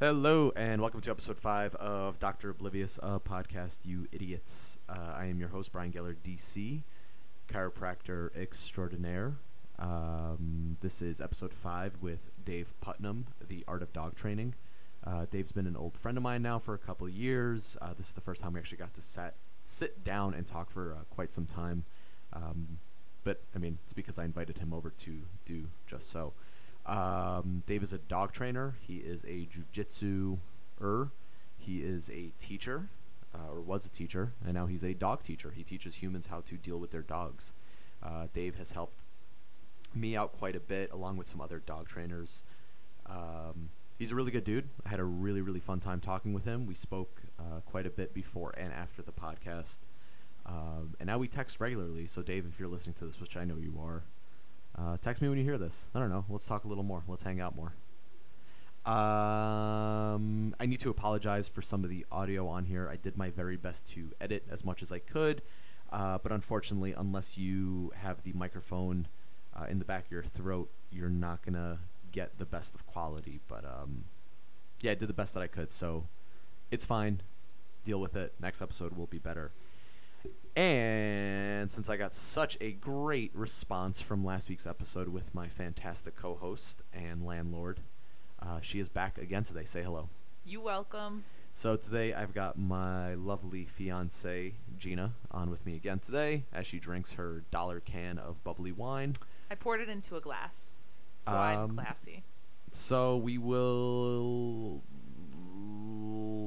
Hello and welcome to episode five of Doctor Oblivious, podcast, you idiots. Uh, I am your host, Brian Geller, DC, chiropractor extraordinaire. Um, this is episode five with Dave Putnam, the art of dog training. Uh, Dave's been an old friend of mine now for a couple years. Uh, this is the first time we actually got to sat, sit down and talk for uh, quite some time. Um, but I mean, it's because I invited him over to do just so. Um, Dave is a dog trainer. He is a jujitsu er. He is a teacher, uh, or was a teacher, and now he's a dog teacher. He teaches humans how to deal with their dogs. Uh, Dave has helped me out quite a bit, along with some other dog trainers. Um, he's a really good dude. I had a really, really fun time talking with him. We spoke uh, quite a bit before and after the podcast. Um, and now we text regularly. So, Dave, if you're listening to this, which I know you are, uh, text me when you hear this. I don't know. Let's talk a little more. Let's hang out more. Um, I need to apologize for some of the audio on here. I did my very best to edit as much as I could, uh, but unfortunately, unless you have the microphone uh, in the back of your throat, you're not gonna get the best of quality. But um, yeah, I did the best that I could, so it's fine. Deal with it. Next episode will be better. And since I got such a great response from last week's episode with my fantastic co host and landlord, uh, she is back again today. Say hello. You welcome. So today I've got my lovely fiance Gina on with me again today as she drinks her dollar can of bubbly wine. I poured it into a glass, so Um, I'm classy. So we will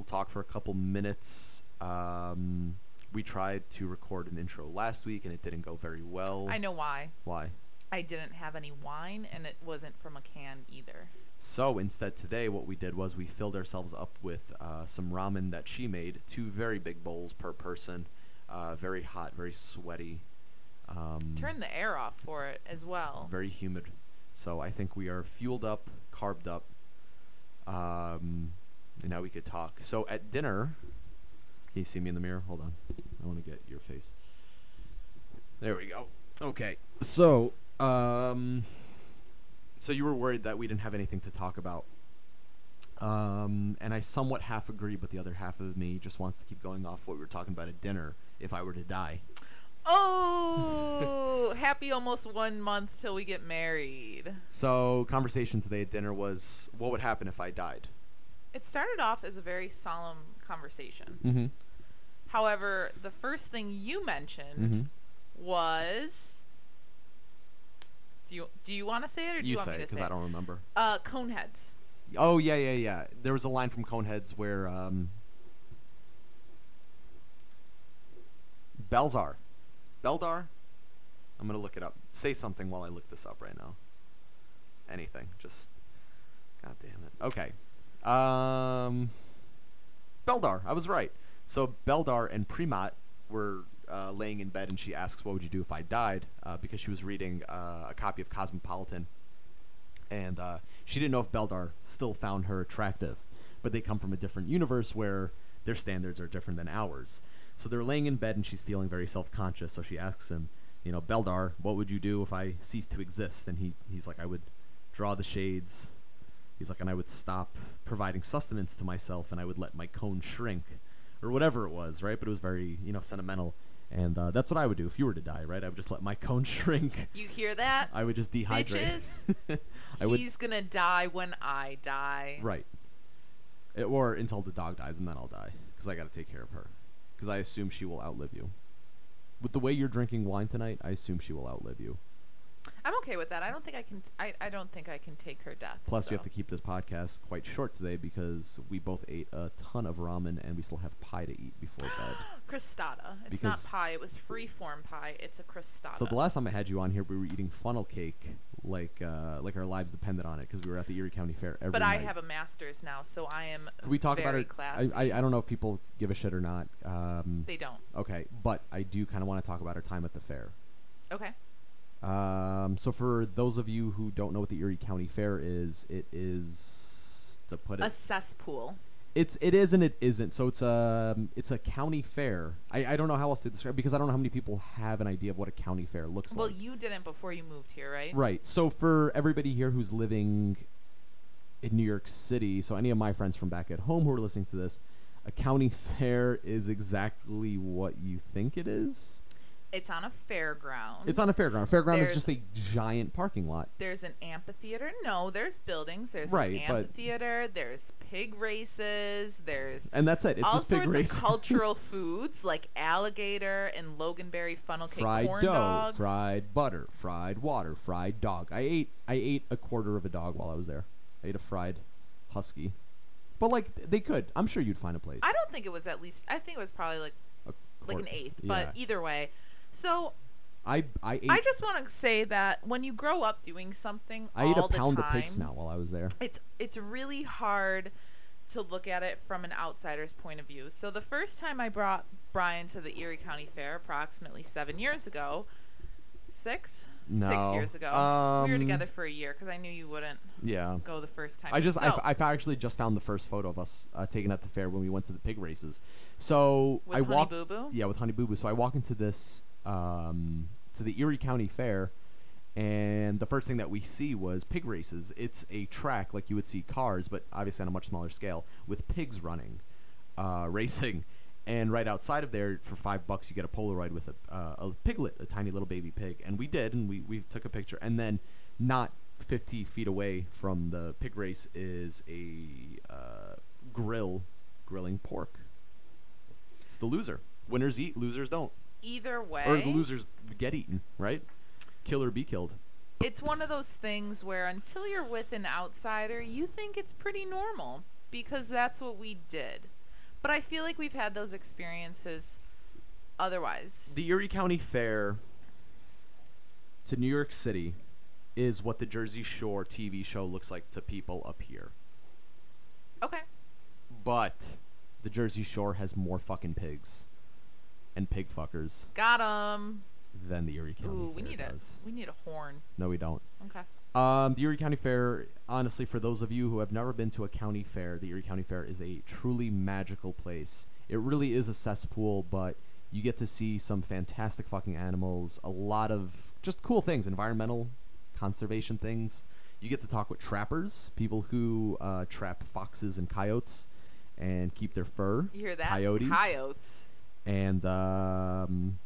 talk for a couple minutes. Um, we tried to record an intro last week and it didn't go very well. I know why. Why? I didn't have any wine, and it wasn't from a can either. So instead, today what we did was we filled ourselves up with uh, some ramen that she made, two very big bowls per person, uh, very hot, very sweaty, um, Turn the air off for it as well. very humid. So I think we are fueled up, carbed up, um, and now we could talk. So at dinner, can you see me in the mirror? Hold on, I want to get your face. There we go. Okay, so um, so you were worried that we didn't have anything to talk about. Um, and I somewhat half agree, but the other half of me just wants to keep going off what we were talking about at dinner. If I were to die, Oh, happy almost one month till we get married. so conversation today at dinner was what would happen if I died. It started off as a very solemn conversation. Mm-hmm. However, the first thing you mentioned Mm-hmm. was. Do you do you want to say it or do you, You want me to say it? because I don't remember. Uh, Coneheads. Oh yeah, yeah, yeah. There was a line from Coneheads where um, Belzar, Beldar. I'm gonna look it up. Say something while I look this up right now. Anything, just. God damn it. Okay. Um. Beldar. I was right. So Beldar and Prymaat were uh, laying in bed, and she asks, "What would you do if I died?" Uh, because she was reading uh, a copy of Cosmopolitan and uh, she didn't know if Beldar still found her attractive. But they come from a different universe where their standards are different than ours. So they're laying in bed and she's feeling very self conscious. So she asks him, you know, Beldar, what would you do if I ceased to exist? And he, he's like, I would draw the shades. He's like, and I would stop providing sustenance to myself and I would let my cone shrink or whatever it was, right? But it was very, you know, sentimental. And uh, that's what I would do if you were to die, right? I would just let my cone shrink. You hear that? I would just dehydrate. Bitches. I would He's gonna die when I die. Right. It, or until the dog dies, and then I'll die because I got to take care of her. Because I assume she will outlive you. With the way you're drinking wine tonight, I assume she will outlive you. I'm okay with that. I don't think I can. T- I, I don't think I can take her death. Plus, we have to keep this podcast quite short today because we both ate a ton of ramen and we still have pie to eat before bed. crostata. It's Because- not pie. It was free form pie. It's a crostata. so the last time I had you on here, we were eating funnel cake like uh, like our lives depended on it because we were at the Erie County Fair every but night. I have a master's now, so I am. Can we talk about it? I, I I don't know if people give a shit or not. Um, they don't. okay, but I do kind of want to talk about our time at the fair. Okay. Um, so for those of you who don't know what the Erie County Fair is, it is to put it A cesspool. It's it is and it isn't. So it's a it's a county fair. I, I don't know how else to describe because I don't know how many people have an idea of what a county fair looks Well, like. Well, you didn't before you moved here, right? Right. So for everybody here who's living in New York City, so any of my friends from back at home who are listening to this, a county fair is exactly what you think it is. It's on a fairground. It's on a fairground. Fairground is There's- just a giant parking lot. There's an amphitheater. No, there's buildings. There's Right, an but- amphitheater. There's pig races. There's And that's it. It's all just big sorts race. of cultural foods like alligator and loganberry funnel cake fried corn dough, dogs. fried butter, fried water, fried dog. I ate I ate a quarter of a dog while I was there. I ate a fried husky. But like they could. I'm sure you'd find a place. I don't think it was at least. I think it was probably like A like an eighth. yeah. But either way, so I I ate I just want to say that when you grow up doing something I ate a pound the of time, pig snout while I was there. it's it's really hard to look at it from an outsider's point of view. So the first time I brought Brian to the Erie County Fair, approximately seven years ago, six, six years ago, we were Um, together for a year because I knew you wouldn't Yeah. go the first time. I just I, So, f- I f- actually just found the first photo of us uh, taken at the fair when we went to the pig races. So with I Honey walk Boo Boo. yeah with Honey Boo Boo. So I walk into this um, to the Erie County Fair, and the first thing that we see was pig races. It's a track like you would see cars, but obviously on a much smaller scale with pigs running, uh, racing. And right outside of there, for five bucks, you get a Polaroid with a, uh, a piglet, a tiny little baby pig. And we did, and we, we took a picture. And then, not 50 feet away from the pig race, is a uh, grill grilling pork. It's the loser. Winners eat, losers don't. Either way, Or the losers get eaten, right? Kill or be killed. it's one of those things where until you're with an outsider, you think it's pretty normal because that's what we did. But I feel like we've had those experiences otherwise. The Erie County Fair to New York City is what the Jersey Shore TV show looks like to people up here. Okay. But the Jersey Shore has more fucking pigs and pig fuckers Got him. than the Erie County Ooh, we Fair need does. a we need a horn. No, we don't. Okay. Um, the Erie County Fair, honestly, for those of you who have never been to a county fair, the Erie County Fair is a truly magical place. It really is a cesspool, but you get to see some fantastic fucking animals, a lot of just cool things, environmental conservation things. You get to talk with trappers, people who uh, trap foxes and coyotes and keep their fur. You hear that? Coyotes. Coyotes. And um,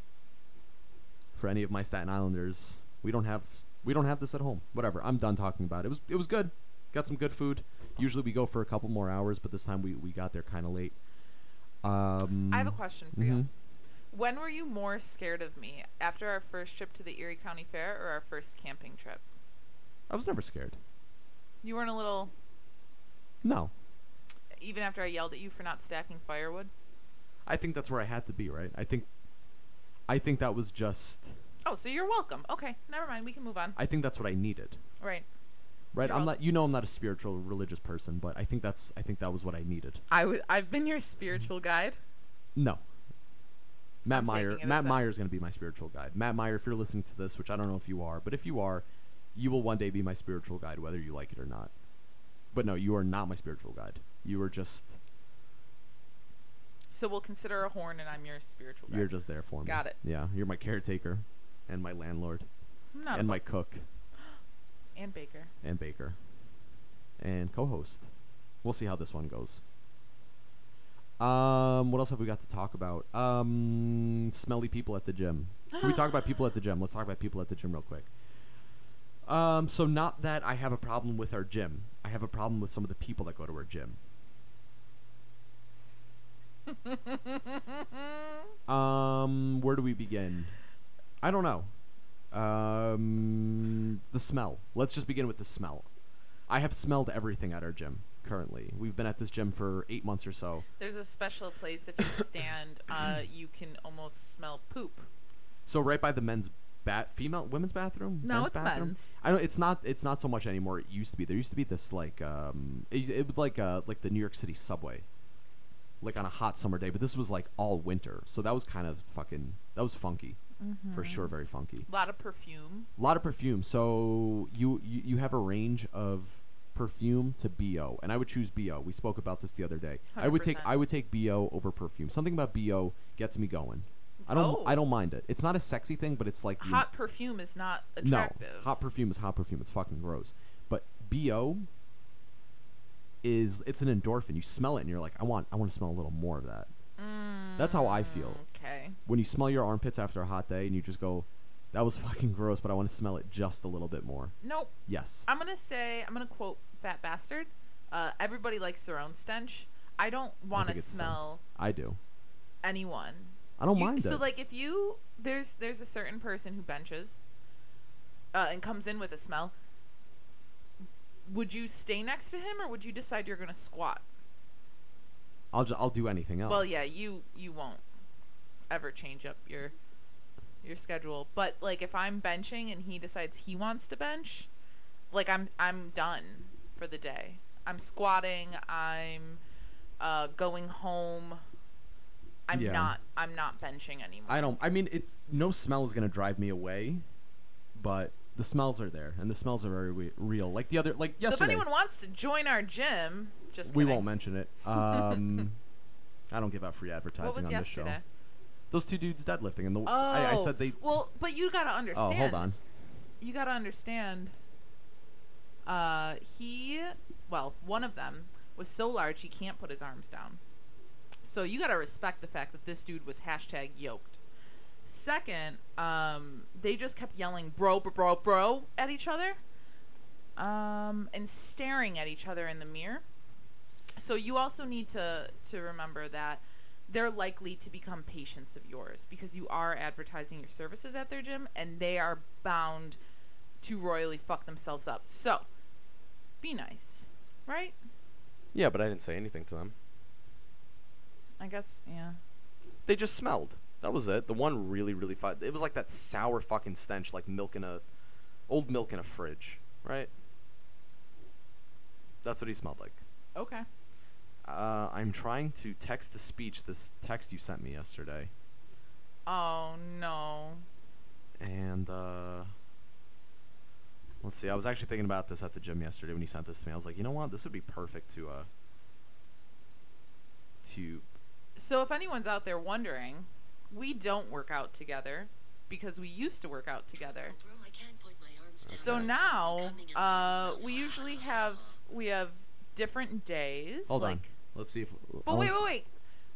for any of my Staten Islanders, we don't have we don't have this at home. Whatever. I'm done talking about it. It was it was good. Got some good food. Usually we go for a couple more hours, but this time we, we got there kind of late. Um, I have a question for mhm. you. When were you more scared of me? After our first trip to the Erie County Fair or our first camping trip? I was never scared. You weren't a little No, even after I yelled at you for not stacking firewood? I think that's where I had to be. Right. I think I think that was just. Oh, so you're welcome. Okay, never mind. We can move on. I think that's what I needed. Right. Right. You're I'm welcome. not. You know, I'm not a spiritual, religious person, but I think that's. I think that was what I needed. I w- I've been your spiritual guide. No. Matt I'm Meyer. Matt Meyer is going to be my spiritual guide. Matt Meyer, if you're listening to this, which I don't know if you are, but if you are, you will one day be my spiritual guide, whether you like it or not. But no, you are not my spiritual guide. You are just So we'll consider a horn, and I'm your spiritual guide. you're just there for me. Got it. Yeah, you're my caretaker, and my landlord, and my cook, and Baker. and baker, and co-host. We'll see how this one goes. Um, what else have we got to talk about? Um, smelly people at the gym. Can we talk about people at the gym? Let's talk about people at the gym real quick. Um, so not that I have a problem with our gym. I have a problem with some of the people that go to our gym. um, where do we begin? I don't know. Um, the smell. Let's just begin with the smell. I have smelled everything at our gym currently. We've been at this gym for eight months or so. There's a special place if you stand, uh, you can almost smell poop. So right by the men's bat, female, women's bathroom. No, men's it's bathroom. men's. I know it's not. It's not so much anymore. It used to be. There used to be this like um, it, it was like uh like the New York City subway, like on a hot summer day. But this was like all winter, so that was kind of fucking. That was funky, mm-hmm. for sure. Very funky. A lot of perfume. A lot of perfume. So you, you you have a range of perfume to bo, and I would choose bo. We spoke about this the other day. I would take I would take bo over perfume. Something about bo gets me going. I don't Oh. I don't mind it. It's not a sexy thing, but it's like the- Hot perfume is not attractive. no hot perfume is hot perfume. It's fucking gross. But bo is it's an endorphin. You smell it and you're like, I want I want to smell a little more of that. That's how I feel. Okay. When you smell your armpits after a hot day and you just go, that was fucking gross, but I want to smell it just a little bit more. Nope. Yes. I'm gonna say I'm gonna quote Fat Bastard. Uh, everybody likes their own stench. I don't want to think it's the same. smell I do. anyone. I don't You- mind so it. like if you there's there's a certain person who benches uh, and comes in with a smell. Would you stay next to him or would you decide you're gonna squat? I'll I'll do anything else. Well, yeah, you you won't ever change up your your schedule. But like if I'm benching and he decides he wants to bench, like I'm I'm done for the day. I'm squatting. I'm uh, going home. I'm Yeah. not. I'm not benching anymore. I don't. I mean, it's no smell is gonna drive me away, but the smells are there, and the smells are very re- real. Like the other, like yesterday. so if anyone wants to join our gym, just we kidding. won't mention it. Um, I don't give out free advertising on this show. yesterday? Those two dudes deadlifting, and the Oh, I, I said they. Well, but you gotta understand. Oh, hold on. you gotta understand. Uh, he, well, one of them was so large he can't put his arms down. So you gotta respect the fact that this dude was hashtag yoked. Second, um, they just kept yelling bro, bro, bro, bro at each other, um, and staring at each other in the mirror. So you also need to to remember that they're likely to become patients of yours because you are advertising your services at their gym and they are bound to royally fuck themselves up. So, be nice, right? Yeah, but I didn't say anything to them. I guess, yeah. They just smelled. That was it. The one really, really fu- It was like that sour fucking stench, like milk in a, old milk in a fridge, right? That's what he smelled like. Okay. Uh, I'm trying to text to speech this text you sent me yesterday, Oh no. and uh, let's see. I was actually thinking about this at the gym yesterday when he sent this to me. I was like, you know what? This would be perfect to uh, to So if anyone's out there wondering, we don't work out together because we used to work out together. So now, uh, we usually have we have different days. hold like, on. Let's see if. But wait, wait, wait.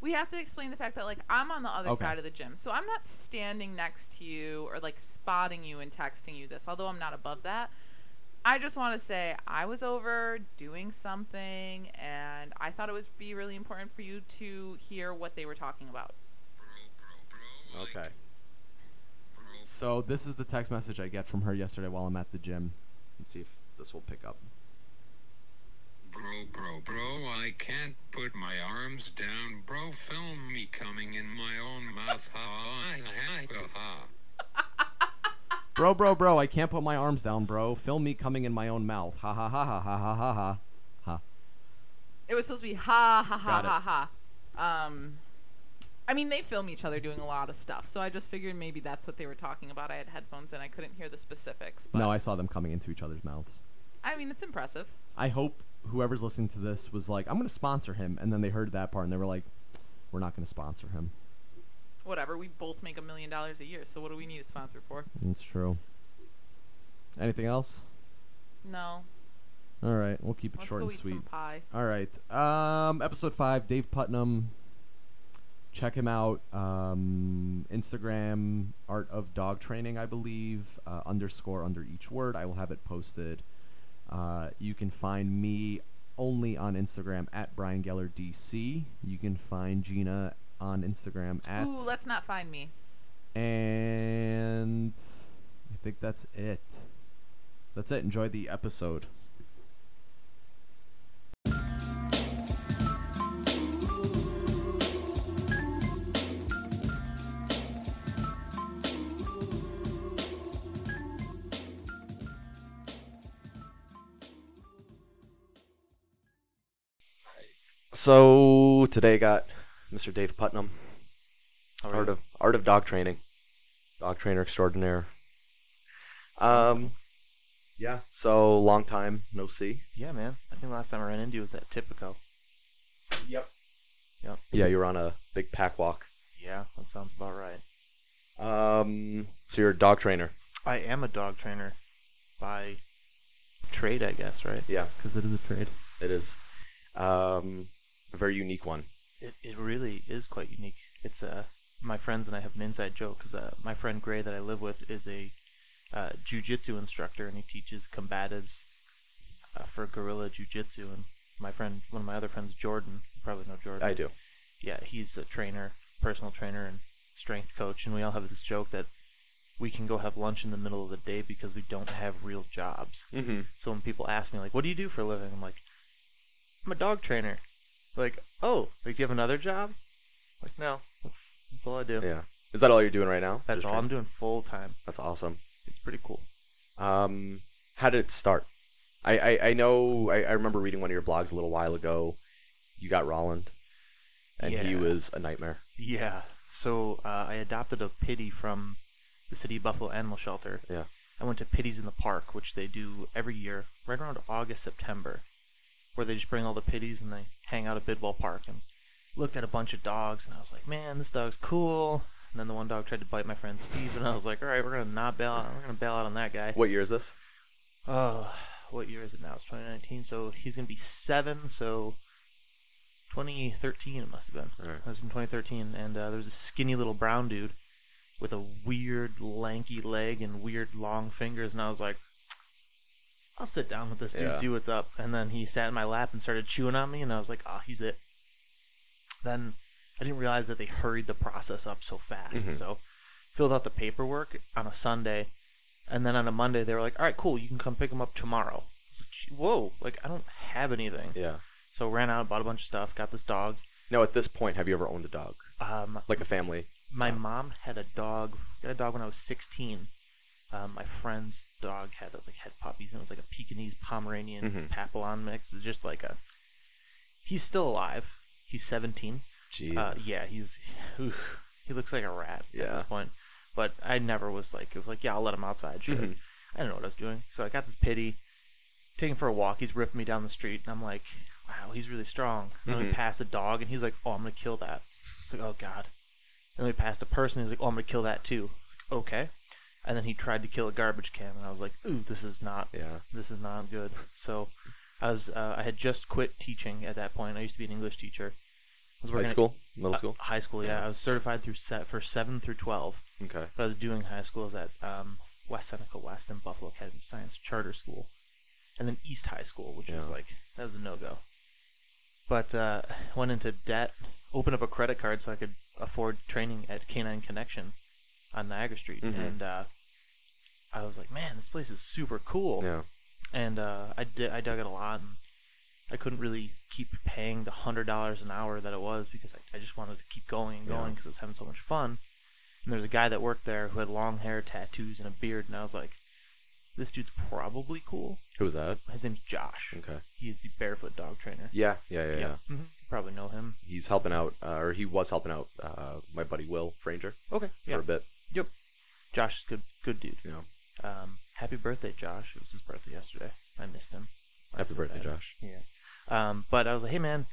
We have to explain the fact that like I'm on the other Okay. side of the gym, so I'm not standing next to you or like spotting you and texting you this. Although I'm not above that, I just want to say I was over doing something, and I thought it would be really important for you to hear what they were talking about. Okay. So this is the text message I get from her yesterday while I'm at the gym. Let's see if this will pick up. Bro, bro, bro, I can't put my arms down. Bro, film me coming in my own mouth. Ha, ha, ha, ha. Bro, bro, bro, I can't put my arms down, bro. Film me coming in my own mouth. Ha ha ha ha ha ha ha ha. Ha. It was supposed to be ha ha ha Got it. ha ha. Um, I mean they film each other doing a lot of stuff, so I just figured maybe that's what they were talking about. I had headphones and I couldn't hear the specifics, but No, I saw them coming into each other's mouths. I mean it's impressive. I hope whoever's listening to this was like, I'm going to sponsor him. And then they heard that part and they were like, we're not going to sponsor him. Whatever, we both make a million dollars a year, so what do we need a sponsor for? That's true. Anything else? No. All right, we'll keep it Let's short go and eat sweet. some pie. All right. Um, episode five, Dave Putnam. Check him out. Um, Instagram, Art of Dog Training, I believe. Uh, underscore under each word. I will have it posted. Uh, you can find me only on Instagram at Brian Geller DC. You can find Gina on Instagram at. Ooh, let's not find me. and I think that's it. That's it. Enjoy the episode. So today I got Mr. Dave Putnam, art of art of dog training, dog trainer extraordinaire. Um, yeah. So long time no see. Yeah, man. I think last time I ran into you was at Tipico. Yep. Yep. Yeah, you were on a big pack walk. Yeah, that sounds about right. Um, so you're a dog trainer. I am a dog trainer by trade, I guess, right? Yeah, Because it is a trade. it is. Um, a very unique one. It, it really is quite unique. It's uh, my friends and I have an inside joke because uh, my friend Gray that I live with is a uh, jujitsu instructor and he teaches combatives uh, for guerrilla jujitsu. And my friend, one of my other friends, Jordan, you probably know Jordan. I do. yeah, he's a trainer, personal trainer, and strength coach, and we all have this joke that we can go have lunch in the middle of the day because we don't have real jobs. Mm-hmm. So when people ask me like, "What do you do for a living?" I'm like, "I'm a dog trainer." Like, oh, like do you have another job? Like, no, that's that's all I do. Yeah. Is that all you're doing right now? That's Just all I'm doing full time. That's awesome. It's pretty cool. Um, how did it start? I, I, I know I, I remember reading one of your blogs a little while ago. You got Rolland, and he was a nightmare. Yeah. So uh, I adopted a pittie from the City of Buffalo Animal Shelter. Yeah. I went to Pitties in the Park, which they do every year, right around August, September, where they just bring all the pitties and they hang out at Bidwell Park. And looked at a bunch of dogs, and I was like, man, this dog's cool. And then the one dog tried to bite my friend Steve, and I was like, all right, we're gonna not bail out. We're gonna bail out on that guy. What year is this? Oh, what year is it now? It's 2019, so he's gonna be seven. So 2013 it must have been. All right. It was in 2013, and uh, there was a skinny little brown dude with a weird lanky leg and weird long fingers, and I was like, I'll sit down with this dude, Yeah. see what's up. And then he sat in my lap and started chewing on me, and I was like, oh, he's it. Then I didn't realize that they hurried the process up so fast. Mhm. So filled out the paperwork on a Sunday, and then on a Monday they were like, all right, cool, you can come pick him up tomorrow. I was like, whoa, like I don't have anything. Yeah. So ran out, bought a bunch of stuff, got this dog. Now, at this point, have you ever owned a dog, Um, like a family? my Yeah. mom had a dog. Got a dog when I was 16. Um, my friend's dog had like had puppies, and it was like a Pekingese Pomeranian Mhm. Papillon mix. It's just like a. He's still alive. He's 17. Jeez. Uh, yeah, he's. oof, he looks like a rat at this point. But I never was like it was like yeah I'll let him outside sure. Mhm. I don't know what I was doing, so I got this pittie. Taking for a walk, he's ripping me down the street, and I'm like, wow, he's really strong. And then we pass a dog, and he's like, oh, I'm gonna kill that. It's like, oh god. And then we passed a person, he's like, oh, I'm gonna kill that too. Like, okay. And then he tried to kill a garbage can, and I was like, ooh, this is not Yeah. this is not good. So I was uh, I had just quit teaching at that point. I used to be an English teacher. I was High working at- school, middle uh, school. high school, yeah. Yeah. I was certified through set for seven through twelve. Okay. But I was doing high school. I was at um, West Seneca West and Buffalo Academy of Science Charter School, and then East High School, which was like that was a no go. But uh, went into debt, opened up a credit card so I could afford training at Canine Connection on Niagara Street, Mhm. and uh, I was like, man, this place is super cool Yeah. and uh, I did I dug it a lot, and I couldn't really keep paying the hundred dollars an hour that it was because I, I just wanted to keep going and going because I was having so much fun. And there's a guy that worked there who had long hair, tattoos, and a beard, and I was like, this dude's probably cool. Who was that? His name's Josh. Okay. He is the barefoot dog trainer. Yeah. Yeah. Yeah. Yeah. Mhm. You probably know him. He's helping out, uh, or he was helping out uh, my buddy Will Franger Okay. for Yeah. a bit. Yep. Josh is good. Good dude. Know. Um, happy birthday, Josh. It was his birthday yesterday. I missed him. I Happy birthday, bad. Josh. Yeah. Um, but I was like, hey man,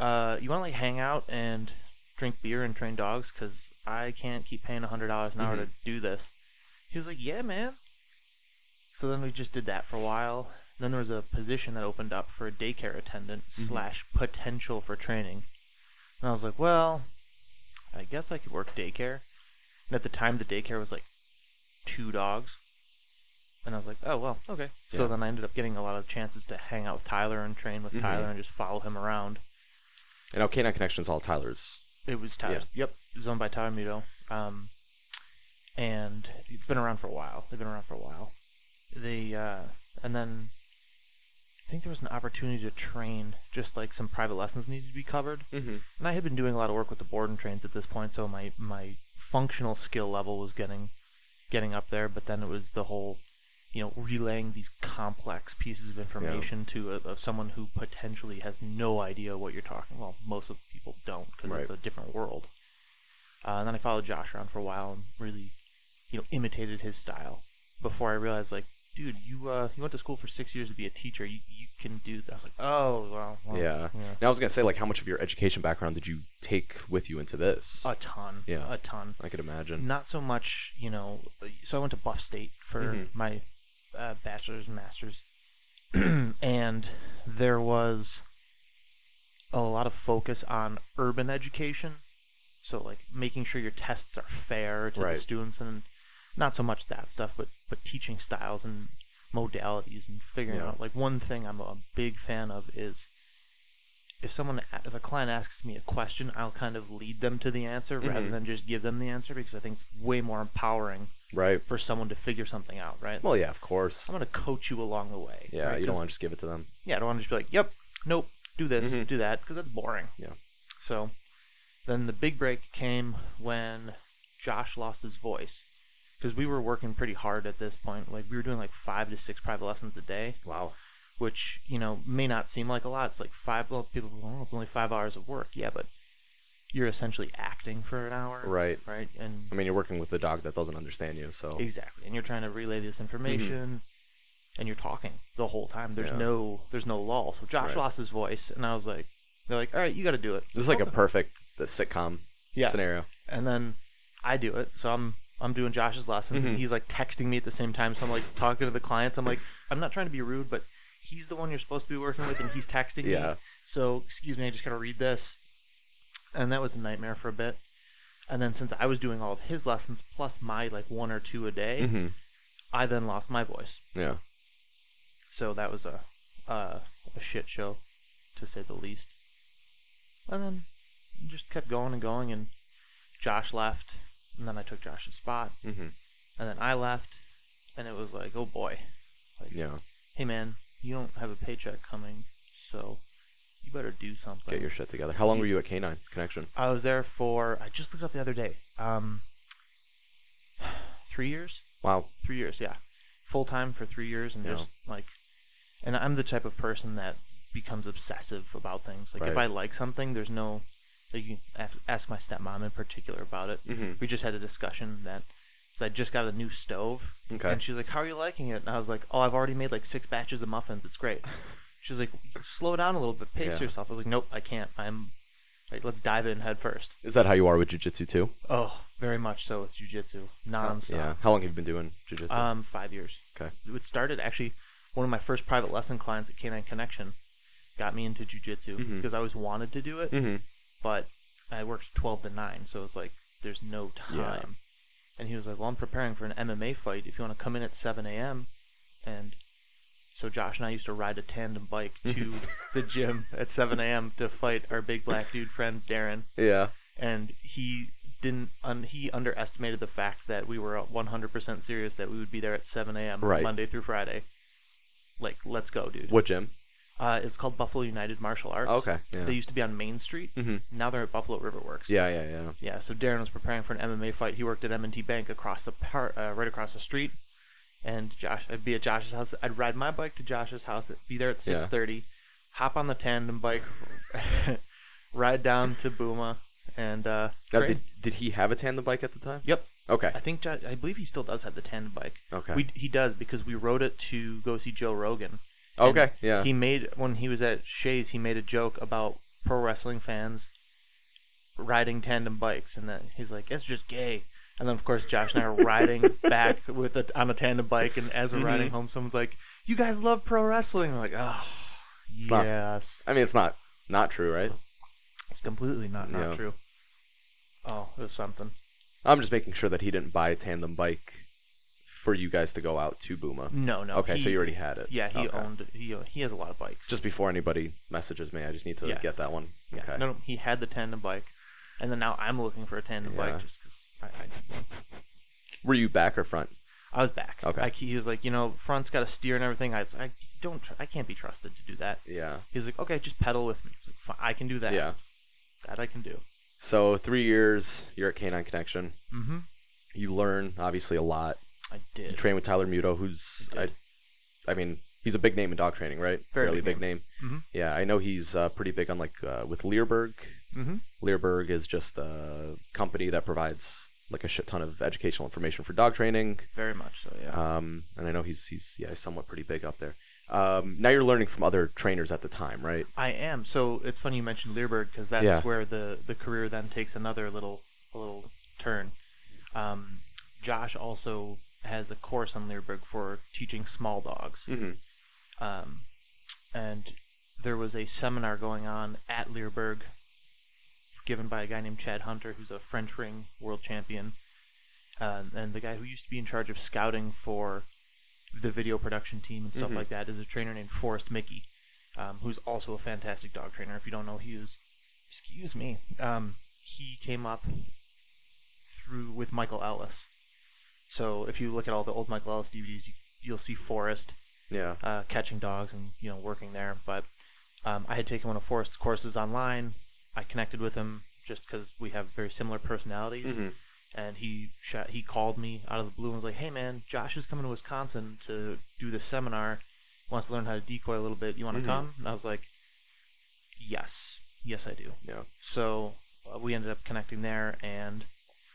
uh, you want to like hang out and drink beer and train dogs? Cause I can't keep paying a hundred dollars an hour to Mhm. do this. He was like, yeah, man. So then we just did that for a while. Then there was a position that opened up for a daycare attendant Mhm. slash potential for training. And I was like, well, I guess I could work daycare. And at the time, the daycare was like two dogs. And I was like, oh, well, okay. So then I ended up getting a lot of chances to hang out with Tyler and train with Mhm. Tyler and just follow him around. And now Canine Connection is all Tyler's. It was Tyler. Yep. It was owned by Tyler Muto. Um, and it's been around for a while. They've been around for a while. They, uh, and then I think there was an opportunity to train, just like some private lessons needed to be covered. Mm-hmm. And I had been doing a lot of work with the board and trains at this point, so my my functional skill level was getting getting up there. But then it was the whole, you know, relaying these complex pieces of information to a, of someone who potentially has no idea what you're talking. Well, most of the people don't because it's a different world. Uh, and then I followed Josh around for a while and really, you know, imitated his style before I realized like. Dude, you uh, you went to school for six years to be a teacher. You you can do that. I was like, oh well, well Yeah. Now I was gonna say, like, how much of your education background did you take with you into this? a ton. Yeah. a ton. I could imagine. Not so much, you know. So I went to Buff State for Mhm. my uh, bachelor's and master's, and there was a lot of focus on urban education, so like making sure your tests are fair to Right. the students, and not so much that stuff, but but teaching styles and modalities and figuring Yeah. out. Like one thing I'm a big fan of is if someone if a client asks me a question, I'll kind of lead them to the answer rather Mhm. than just give them the answer because I think it's way more empowering Right. for someone to figure something out, right? Well, yeah, of course. I'm gonna coach you along the way. Yeah, right? you don't want to just give it to them. Yeah, I don't want to just be like, "Yep, nope, do this, Mhm. do that," because that's boring. Yeah. So, then the big break came when Josh lost his voice, because we were working pretty hard at this point. Like we were doing like five to six private lessons a day, Wow. which you know may not seem like a lot. It's like five. Well, people, go, oh, it's only five hours of work. Yeah, but you're essentially acting for an hour, Right. Right, and I mean, you're working with a dog that doesn't understand you, so Exactly, and you're trying to relay this information, and you're talking the whole time. There's Mm-hmm. Yeah. no, there's no lull. So Josh Right. lost his voice, and I was like, they're like, all right, you got to do it. this is like a perfect the sitcom Yeah. scenario. And then I do it, so I'm I'm doing Josh's lessons, Mhm. and he's like texting me at the same time. So I'm like talking to the clients. I'm like, I'm not trying to be rude, but he's the one you're supposed to be working with, and he's texting Yeah. me. So excuse me, I just gotta read this. And that was a nightmare for a bit. And then since I was doing all of his lessons plus my like one or two a day, Mm-hmm. I then lost my voice. Yeah. So that was a uh, a shit show, to say the least. And then just kept going and going, and Josh left, and then I took Josh's spot, Mm-hmm. and then I left, and it was like, oh boy, like, Yeah. hey man, you don't have a paycheck coming, so you better do something. Get your shit together. How long were you at Canine Connection? I was there for I just looked up the other day. Um, three years. Wow. three years yeah full time for three years and Yeah. just like and i'm the type of person that becomes obsessive about things like if i like something there's no like you ask my stepmom in particular about it Mhm. we just had a discussion that so i just got a new stove Okay. and she's like how are you liking it and i was like oh i've already made like six batches of muffins it's great she's like slow down a little bit pace Yeah. yourself i was like nope i can't i'm like let's dive in head first Is that how you are with jujitsu too? oh very much so with jiu-jitsu nonstop Yeah. How long have you been doing jujitsu? um, five years. Okay. It started actually. One of my first private lesson clients at Canine Connection got me into jujitsu Mhm. because I always wanted to do it, mm-hmm. But I worked twelve to nine, so it's like there's no time. Yeah. And he was like, "Well, I'm preparing for an MMA fight. If you want to come in at seven a.m." and so Josh and I used to ride a tandem bike to the gym at 7 a.m. to fight our big black dude friend Darren, Yeah. and he didn't un- he underestimated the fact that we were 100% serious that we would be there at 7 a.m. Right. Monday through Friday. Like, let's go, dude. What gym? Uh, it's called Buffalo United Martial Arts. Okay. Yeah. They used to be on Main Street. mm-hmm. Now they're at Buffalo Riverworks. Yeah. Yeah. Yeah. Yeah. So Darren was preparing for an MMA fight. He worked at M&T Bank across the par- uh, right across the street. And Josh, I'd be at Josh's house. I'd ride my bike to Josh's house. Be there at Yeah. 6:30. Hop on the tandem bike, ride down to Booma, and uh, Now, did did he have a tandem bike at the time? Yep. Okay. I think I believe he still does have the tandem bike. Okay. We he does because we rode it to go see Joe Rogan. And Okay. Yeah. He made when he was at Shea's, he made a joke about pro wrestling fans riding tandem bikes, and then he's like, "It's just gay." And then of course Josh and I are riding back with a, on a tandem bike, and as we're Mhm. riding home, someone's like, "You guys love pro wrestling?" I'm like, "Oh, It's not- yes." I mean, it's not not true, right? It's completely not not Yeah. true. Oh, it was something. I'm just making sure that he didn't buy a tandem bike for you guys to go out to Booma. No, no. okay, so you already had it. Yeah, he Okay. owned. He he has a lot of bikes. Just before anybody messages me, I just need to Yeah. get that one. Yeah. Okay. No, no, he had the tandem bike, and then now I'm looking for a tandem Yeah. bike just because I, I. Were you back or front? I was back. Okay. Like he was like, you know, front's got a steer and everything. I, I don't. Tr- I can't be trusted to do that. Yeah. He's like, okay, just pedal with me. I like, "Fine, I can do that. Yeah. That I can do. So three years, you're at Canine Connection. Mm-hmm. You learn obviously a lot. I You did. train with Tyler Muto, who's I I. I mean, he's a big name in dog training, right? Very Fairly big big name. Mhm. Yeah, I know he's uh, pretty big on like uh, with Leerburg. mm-hmm. Leerburg is just a company that provides like a shit ton of educational information for dog training. Very much so. Yeah. Um, and I know he's he's yeah he's somewhat pretty big up there. Um, now you're learning from other trainers at the time, right? I am. So it's funny you mentioned Leerburg because that's Yeah. where the the career then takes another little a little turn. Um, Josh also has a course on Leerburg for teaching small dogs. Mm-hmm. Um, and there was a seminar going on at Leerburg, given by a guy named Chad Hunter, who's a French ring world champion, uh, and the guy who used to be in charge of scouting for the video production team and stuff Mhm. like that is a trainer named Forrest Micke, um, who's also a fantastic dog trainer. If you don't know, he is, excuse me, um, he came up through with Michael Ellis. So if you look at all the old Michael Ellis DVDs, you, you'll see Forrest Yeah. uh, catching dogs and you know working there. But um, I had taken one of Forrest's courses online. I connected with him just because we have very similar personalities, Mhm. and he shot, he called me out of the blue and was like, "Hey man, Josh is coming to Wisconsin to do this seminar. Wants to learn how to decoy a little bit. You want to Mhm. come?" And I was like, "Yes, yes I do." Yeah. So uh, we ended up connecting there, and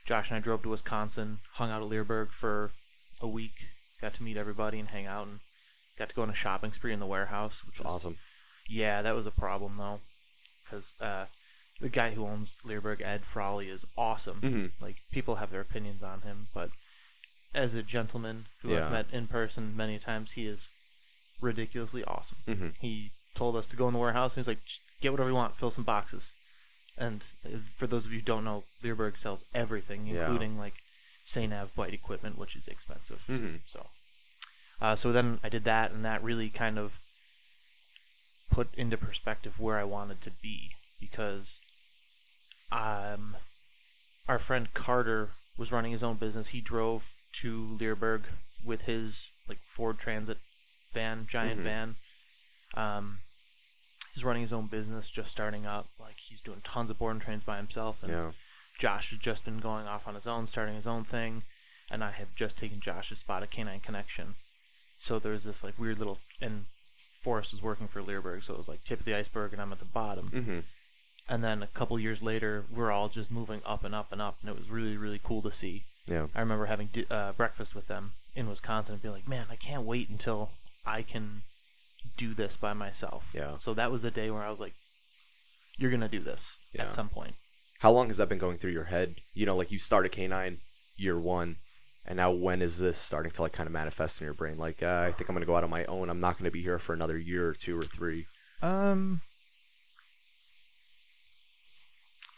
Josh and I drove to Wisconsin, hung out at Leerburg for a week, got to meet everybody and hang out, and got to go on a shopping spree in the warehouse, which was awesome. Yeah, that was a problem though, because uh, the guy who owns Leerburg, Ed Frawley, is awesome. Mhm. Like people have their opinions on him, but as a gentleman who Yeah. I've met in person many times, he is ridiculously awesome. Mhm. He told us to go in the warehouse, and he's like, "Just "Get whatever you want, fill some boxes." And for those of you who don't know, Leerburg sells everything, Yeah. including like Nav bite equipment, which is expensive. Mhm. So, uh, so then I did that, and that really kind of put into perspective where I wanted to be because, um, our friend Carter was running his own business. He drove to Leerburg with his like Ford Transit van, giant Mhm. van. Um, he's running his own business, just starting up. Like he's doing tons of board and trains by himself, and Yeah. Josh has just been going off on his own, starting his own thing, and I have just taken Josh's spot at Canine Connection. So there's this like weird little and Forrest was working for Leerburg, so it was like tip of the iceberg, and I'm at the bottom. Mm-hmm. And then a couple years later, we're all just moving up and up and up, and it was really really cool to see. Yeah. I remember having uh, breakfast with them in Wisconsin and being like, man, I can't wait until I can do this by myself. Yeah. So that was the day where I was like, you're gonna do this Yeah. at some point. How long has that been going through your head? You know, like you started K9 year one, and now when is this starting to like kind of manifest in your brain? Like, uh, I think I'm gonna go out on my own. I'm not gonna be here for another year or two or three. Um,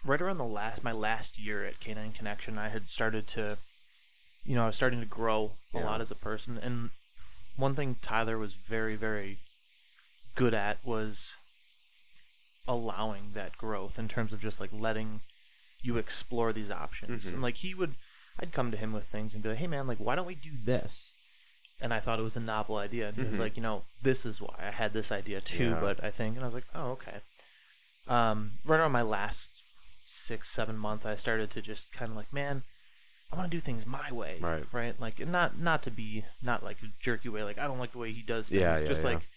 right around the last my last year at Canine Connection, I had started to, you know, I was starting to grow a Yeah. lot as a person, and one thing Tyler was very very good at was allowing that growth in terms of just like letting you explore these options, Mhm. and like he would, I'd come to him with things and be like, hey man, like why don't we do this? And I thought it was a novel idea, and he was Mhm. like, you know, this is why I had this idea too, Yeah. but I think, and I was like, oh okay. Um, right around my last six, seven months, I started to just kind of like, man, I want to do things my way, Right. Right, like not not to be not like a jerky way, like I don't like the way he does things, Yeah, yeah, just yeah. like,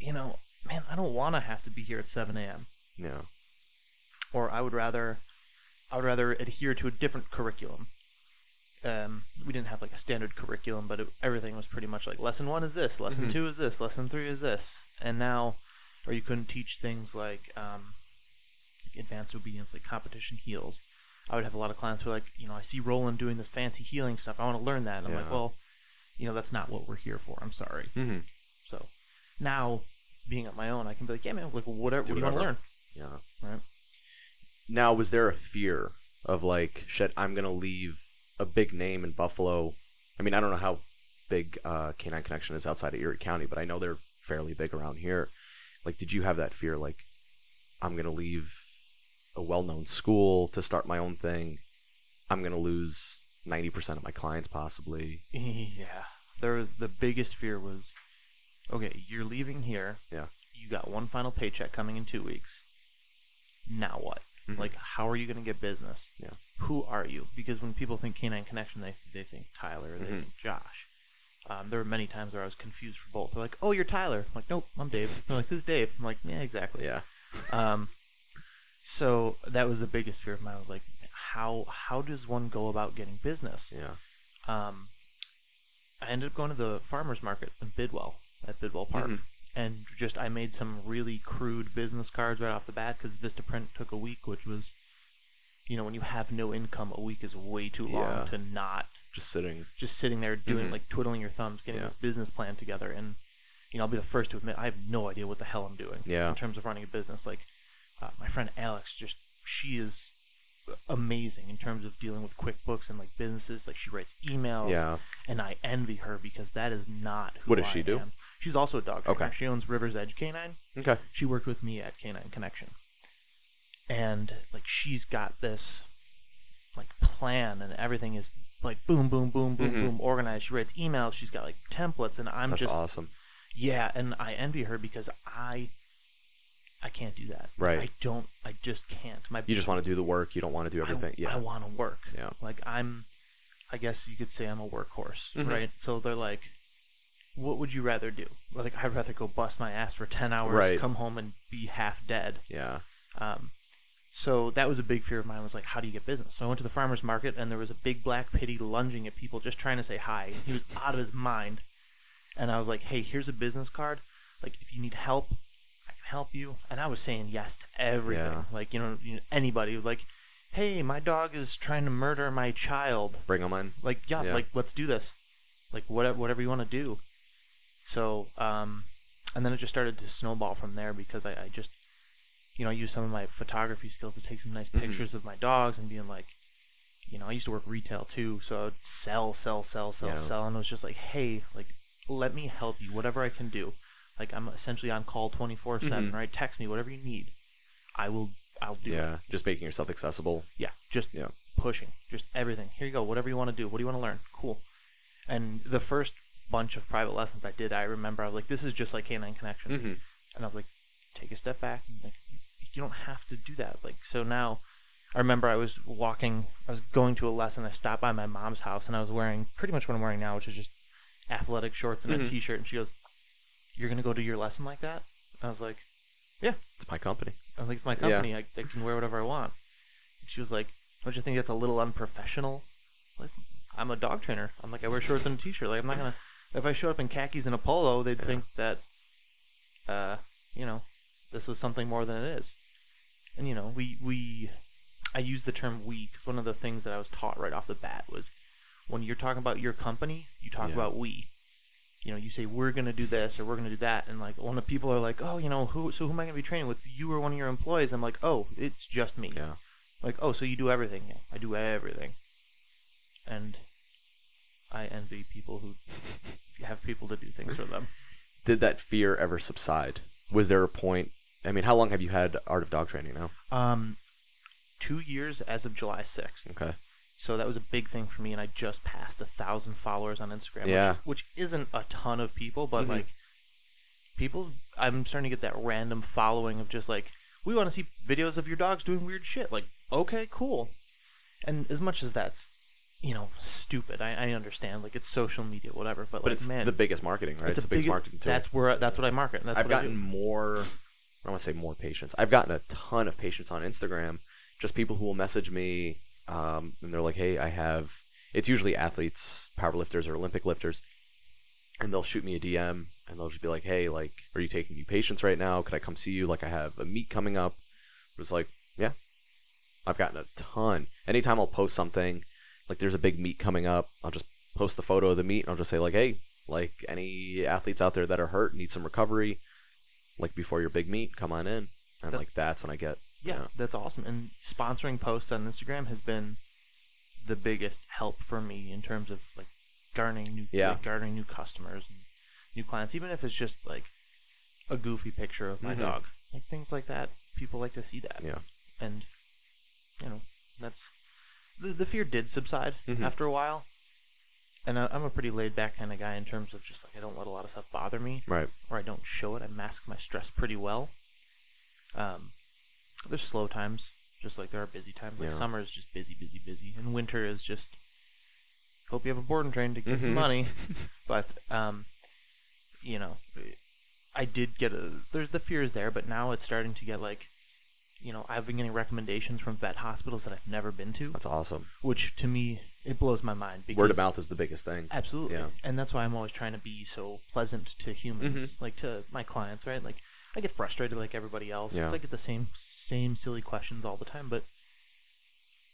you know, man, I don't want to have to be here at seven a.m. Yeah. or I would rather, I would rather adhere to a different curriculum. Um, we didn't have like a standard curriculum, but it, everything was pretty much like lesson one is this, lesson Mhm. two is this, lesson three is this, and now, or you couldn't teach things like um, advanced obedience, like competition heels. I would have a lot of clients who are like, you know, I see Roland doing this fancy healing stuff. I want to learn that. And I'm like, well, you know, that's not what we're here for. I'm sorry. Mm-hmm. So now, being on my own, I can be like, yeah, man, like whatever. Do what do you want to learn? Yeah. Right. Now, was there a fear of like, shit, I'm gonna leave a big name in Buffalo? I mean, I don't know how big uh, Canine Connection is outside of Erie County, but I know they're fairly big around here. Like, did you have that fear? Like, I'm gonna leave a well-known school to start my own thing. I'm gonna lose ninety percent of my clients, possibly. Yeah. There was the biggest fear was, okay, you're leaving here. Yeah. You got one final paycheck coming in two weeks. Now what? Mhm. Like, how are you going to get business? Yeah. Who are you? Because when people think Canine Connection, they they think Tyler, they Mhm. think Josh. Um, there were many times where I was confused for both. They're like, "Oh, you're Tyler." I'm like, "Nope, I'm Dave." They're like, "Who's Dave?" I'm like, "Yeah, exactly." Yeah. Um, so that was the biggest fear of mine. I was like, "How how does one go about getting business?" Yeah. um, I ended up going to the farmers market in Bidwell at Bidwell Park, Mhm. and just I made some really crude business cards right off the bat because Vistaprint took a week, which was, you know, when you have no income, a week is way too long Yeah. to not Just sitting. just sitting there doing Mhm. like twiddling your thumbs, getting Yeah. this business plan together. And you know, I'll be the first to admit I have no idea what the hell I'm doing. Yeah. In terms of running a business, like uh, my friend Alex, just she is amazing in terms of dealing with QuickBooks and like businesses. Like she writes emails. Yeah. And I envy her because that is not who What does I she do? am. She's also a dog trainer. Okay. She owns River's Edge Canine Okay. she worked with me at Canine Connection, and like she's got this like plan, and everything is like boom, boom, boom, boom, Mhm. boom, organized. She writes emails. She's got like templates, and I'm That's just awesome. yeah, and I envy her because I I can't do that. Right. I don't. I just can't. My You just want to do the work. You don't want to do I- everything. I, yeah. want to work. Yeah. Like I'm. I guess you could say I'm a workhorse, Mhm. right? So they're like, "What would you rather do?" Like I'd rather go bust my ass for ten hours, Right. come home and be half dead. yeah. Um, so that was a big fear of mine. Was like, how do you get business? So I went to the farmers market, and there was a big black pittie lunging at people, just trying to say hi. He was out of his mind, and I was like, hey, here's a business card. Like, if you need help, I can help you. And I was saying yes to everything. Yeah. Like, you know, you know, anybody was like, hey, my dog is trying to murder my child. Bring him in. Like, yeah, Yeah. like let's do this. Like whatever, whatever you want to do. So, um, and then it just started to snowball from there because I, I just, you know, I used some of my photography skills to take some nice Mhm. pictures of my dogs and being like, you know, I used to work retail too, so I'd sell, sell, sell, sell, Yeah. sell, and it was just like, hey, like, let me help you, whatever I can do. Like I'm essentially on call twenty four seven, Mhm. right? Text me whatever you need. I will. I'll do it. yeah. Just making yourself accessible. Yeah, just Yeah. pushing, just everything. Here you go. Whatever you want to do. What do you want to learn? Cool. And the first bunch of private lessons I did, I remember I was like, this is just like Canine Connection, Mm-hmm. and I was like, take a step back. Like, you don't have to do that. Like, so now, I remember I was walking, I was going to a lesson. I stopped by my mom's house, and I was wearing pretty much what I'm wearing now, which is just athletic shorts and Mhm. a t-shirt. And she goes, "You're gonna go to your lesson like that?" I was like, Yeah. It's my company. I was like, it's my Yeah. company. I, I can wear whatever I want. And she was like, don't you think that's a little unprofessional? It's like, I'm a dog trainer. I'm like, I wear shorts and a t-shirt. Like, I'm not gonna. If I showed up in khakis and a polo, they'd Yeah. think that, uh, you know, this was something more than it is. And you know, we we, I use the term we because one of the things that I was taught right off the bat was, when you're talking about your company, you talk Yeah. about we you know, you say we're gonna do this or we're gonna do that, and like when the people are like, oh, you know, who so who am I gonna be training with? You or one of your employees? I'm like, oh, it's just me. Yeah. Like, oh, so you do everything? Yeah, I do everything. And I envy people who have people to do things for them. Did that fear ever subside? Was there a point? I mean, how long have you had Art of Dog Training now? Um, two years as of July sixth. Okay. So that was a big thing for me, and I just passed a thousand followers on Instagram. Yeah. Which, which isn't a ton of people, but Mhm. like people, I'm starting to get that random following of just like, we want to see videos of your dogs doing weird shit. Like, okay, cool. And as much as that's, you know, stupid, I, I understand. Like, it's social media, whatever. But, But like, it's man, the biggest marketing, right? it's, It's, the biggest big, marketing tool. That's where that's what I market. And that's I've what I gotten do. more. I don't want to say more patients. I've gotten a ton of patients on Instagram. Just people who will message me, um, and they're like, "Hey, I have." It's usually athletes, powerlifters, or Olympic lifters, and they'll shoot me a DM, and they'll just be like, "Hey, like, are you taking new patients right now? Could I come see you? Like, I have a meet coming up." It was like, yeah, I've gotten a ton. Anytime I'll post something, like there's a big meet coming up, I'll just post the photo of the meet, and I'll just say like, "Hey, like any athletes out there that are hurt, need some recovery, like before your big meet, come on in." And That- like that's when I get Yeah, that's awesome. And sponsoring posts on Instagram has been the biggest help for me in terms of like garnering new Yeah. like, garnering new customers and new clients, even if it's just like a goofy picture of my Mhm. dog. Like things like that. People like to see that. yeah. And you know, that's the the fear did subside Mhm. after a while. And I, I'm a pretty laid back kind of guy in terms of just like I don't let a lot of stuff bother me Right. or I don't show it. I mask my stress pretty well. Um, there's slow times, just like there are busy times. Like Yeah. summer is just busy, busy, busy, and winter is just hope you have a boarding train to get some Mhm. money. but um, you know, I did get a. There's the fear is there, but now it's starting to get like, you know, I've been getting recommendations from vet hospitals that I've never been to, That's awesome. which to me it blows my mind. Because Word of mouth is the biggest thing. Absolutely. Yeah. And that's why I'm always trying to be so pleasant to humans, Mm-hmm. like to my clients, right? Like I get frustrated like everybody else because Yeah. I get the same same silly questions all the time, but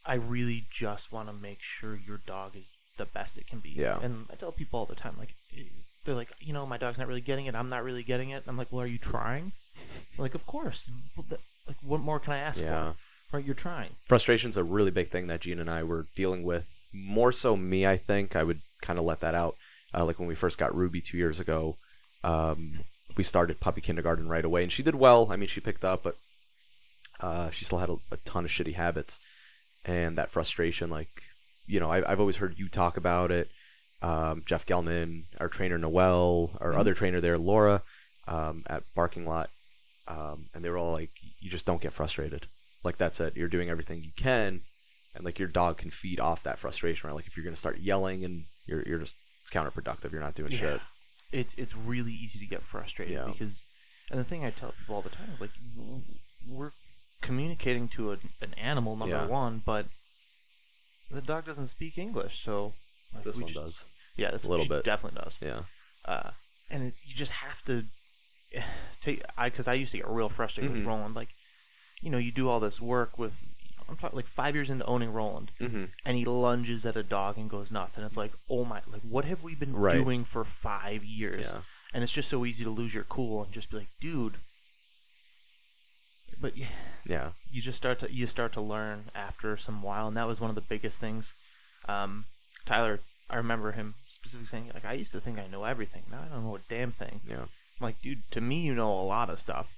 I really just want to make sure your dog is the best it can be. Yeah. And I tell people all the time, like, they're like, you know, my dog's not really getting it. I'm not really getting it. I'm like, well, are you trying? Like, of course. Well, th- Like, what more can I ask Yeah. for? Right, you're trying. frustration's a really big thing that Gene and I were dealing with. More so me, I think. I would kind of let that out. Uh, like when we first got Ruby two years ago, um, we started puppy kindergarten right away, and she did well. I mean, she picked up, but uh, she still had a, a ton of shitty habits, and that frustration. Like, you know, I, I've always heard you talk about it. Um, Jeff Gellman, our trainer Noel, our other trainer there, Laura, um, at Barking Lot, um, and they were all like, "You just don't get frustrated. Like that's it. You're doing everything you can, and like your dog can feed off that frustration. Right? Like if you're gonna start yelling and you're you're just it's counterproductive. You're not doing shit. It's it's really easy to get frustrated Yeah. because, and the thing I tell people all the time is like, we're communicating to a, an animal number Yeah. one, but the dog doesn't speak English, so like, This one just- does. Yeah, this A little bit. definitely does. Yeah. uh, and it's you just have to take I because I used to get real frustrated Mhm. with Roland. Like, you know, you do all this work with I'm talking like five years into owning Roland, Mm-hmm. and he lunges at a dog and goes nuts, and it's like, oh my, like what have we been Right. doing for five years? Yeah. And it's just so easy to lose your cool and just be like, dude. But yeah, Yeah. you just start to you start to learn after some while, and that was one of the biggest things. Um, Tyler, I remember him specifically saying, like, I used to think I know everything. Now I don't know a damn thing. Yeah. I'm like, dude, to me, you know a lot of stuff.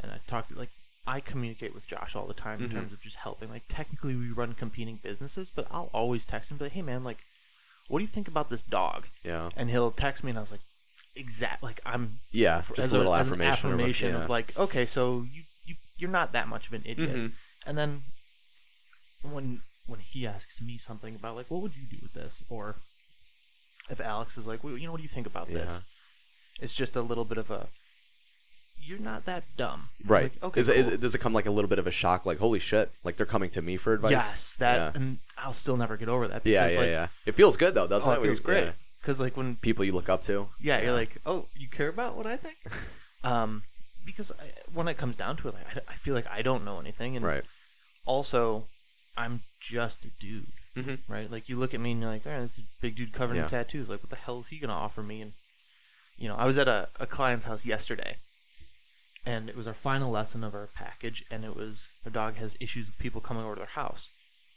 And I talk to like I communicate with Josh all the time in Mhm. terms of just helping. Like technically, we run competing businesses, but I'll always text him, be like, hey man, like, what do you think about this dog? Yeah. And he'll text me, and I was like, exact, like I'm Yeah. Just as a little an affirmation. affirmation yeah. of like, okay, so you you you're not that much of an idiot. Mhm. And then when when he asks me something about like, what would you do with this, or if Alex is like, well, you know, what do you think about this? Yeah. It's just a little bit of a, you're not that dumb, Right. Like, okay, is, cool. it, does it come like a little bit of a shock? Like, holy shit! Like they're coming to me for advice. yes, that, Yeah. and I'll still never get over that. Yeah. Because, Yeah. like, yeah. It feels good though, doesn't Oh, it? it feels great. yeah. Because like when People you look up to. Yeah, Yeah. you're like, oh, you care about what I think? um, because I, when it comes down to it, like, I, I feel like I don't know anything, and Right. also, I'm just a dude, Mhm. right? Like you look at me and you're like, oh, this is a big dude covered Yeah. in tattoos. Like, what the hell is he gonna offer me? And you know, I was at a, a client's house yesterday, and it was our final lesson of our package, and it was their dog has issues with people coming over to their house,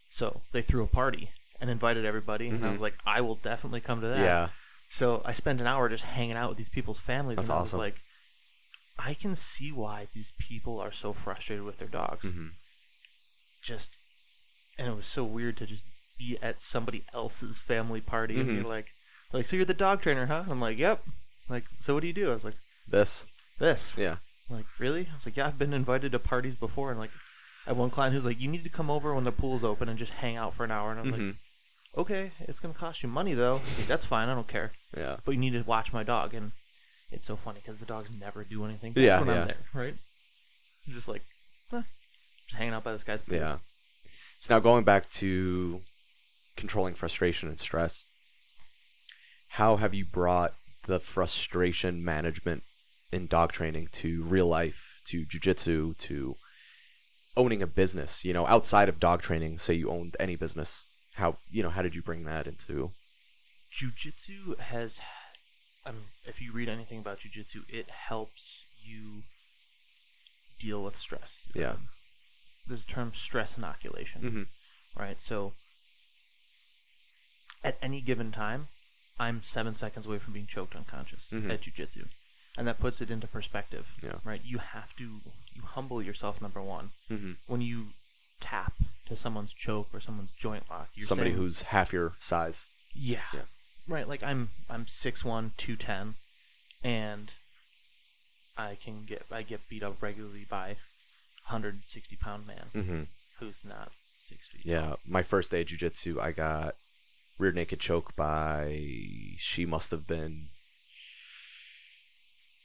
so they threw a party and invited everybody, and I Mhm. was like, I will definitely come to that. Yeah. So I spent an hour just hanging out with these people's families, That's and I awesome. was like, I can see why these people are so frustrated with their dogs. hmm Just, and it was so weird to just be at somebody else's family party and Mhm. be like, like, so you're the dog trainer, huh? And I'm like, yep. Like, so what do you do? I was like, This. this. Yeah. I'm like, really? I was like, yeah, I've been invited to parties before, and like, I have one client who's like, you need to come over when the pool's open and just hang out for an hour, and I'm like, okay, it's gonna cost you money though. He's like, That's fine, I don't care Yeah. but you need to watch my dog and it's so funny because the dogs never do anything Yeah, when yeah. I'm there, right? I'm just like, eh, just hanging out by this guy's pool. Yeah. So now going back to controlling frustration and stress, how have you brought the frustration management in dog training to real life, to jujitsu, to owning a business? You know, outside of dog training, say you owned any business, how you know how did you bring that into? Jiu-jitsu has, um, if you read anything about jiu-jitsu, it helps you deal with stress. Yeah. Um, there's a term stress inoculation, Mm-hmm. right? So at any given time, I'm seven seconds away from being choked unconscious Mhm. at jiu-jitsu. And that puts it into perspective, Yeah. right? You have to you humble yourself. Number one, Mm-hmm. when you tap to someone's choke or someone's joint lock, you're Somebody saying, who's half your size. yeah, Yeah. right. Like I'm I'm six one, two ten, and I can get I get beat up regularly by a hundred and sixty pound man Mm-hmm. who's not six feet. Yeah, my first day of jujitsu, I got rear naked choke by she must have been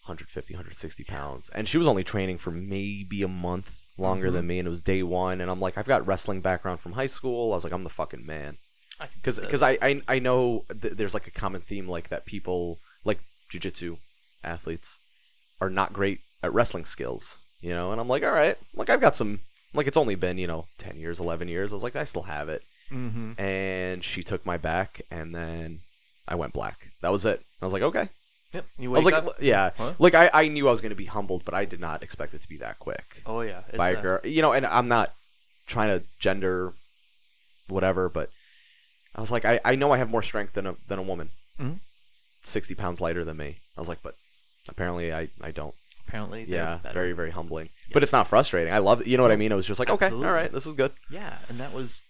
150, 160 pounds, and she was only training for maybe a month longer than mm-hmm. me, and it was day one. And I'm like, I've got wrestling background from high school. I was like, I'm the fucking man, I can do because because I, I I know th- there's like a common theme like that people like jujitsu athletes are not great at wrestling skills, you know. And I'm like, all right, like I've got some. Like it's only been you know ten years, eleven years. I was like, I still have it mm-hmm. and she took my back and then I went black. That was it. I was like, okay. Yep. You I was like, up. yeah, Huh? like I, I knew I was going to be humbled, but I did not expect it to be that quick Oh yeah. It's, by a girl. You know, and I'm not trying to gender whatever, but I was like, I, I know I have more strength than a than a woman, Mhm. sixty pounds lighter than me. I was like, but apparently I I don't. Apparently. Yeah, very very humbling. But it's not frustrating. I love it. You know what I mean? It was just like, okay, Absolutely. all right, this is good. Yeah, and that was,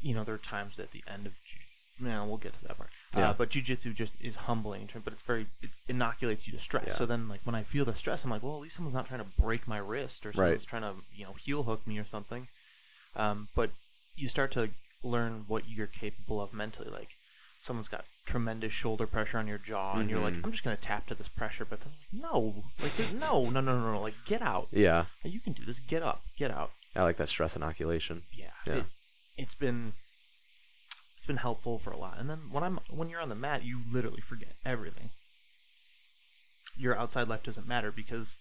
you know, there are times at the end of, ju- no, we'll get to that part. Yeah. Uh, but jujitsu just is humbling, in term- but it's very, it inoculates you to stress. Yeah. So then, like, when I feel the stress, I'm like, well, at least someone's not trying to break my wrist or Right. someone's trying to, you know, heel hook me or something. Um, but you start to learn what you're capable of mentally. Like, someone's got tremendous shoulder pressure on your jaw, and you're like, Mhm. I'm just gonna tap to this pressure, but then like, no, like, no, no, no, no, no, like, get out. Yeah, You can do this. Get up. Get out I like that stress inoculation. yeah, Yeah. It, it's been it's been helpful for a lot. And then when I'm when you're on the mat, you literally forget everything. Your outside life doesn't matter because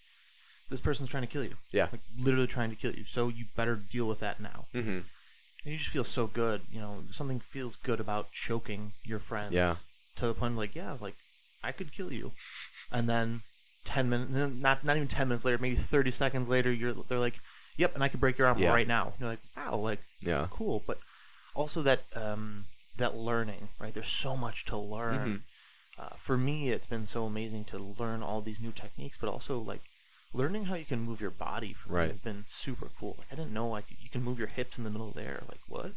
this person's trying to kill you. Yeah. like literally trying to kill you. So you better deal with that now. Mm-hmm. And you just feel so good. You know, something feels good about choking your friends. Yeah. To the point like, yeah, like I could kill you, and then ten minutes, not not even ten minutes later, maybe thirty seconds later, you're they're like, yep, and I could break your arm Yeah. right now. You're like, wow, like Yeah. cool, but also that um, that learning, right? There's so much to learn. Mhm. Uh, for me, it's been so amazing to learn all these new techniques, but also like learning how you can move your body for me Right. has been super cool. Like I didn't know like you can move your hips in the middle of the air. Like what?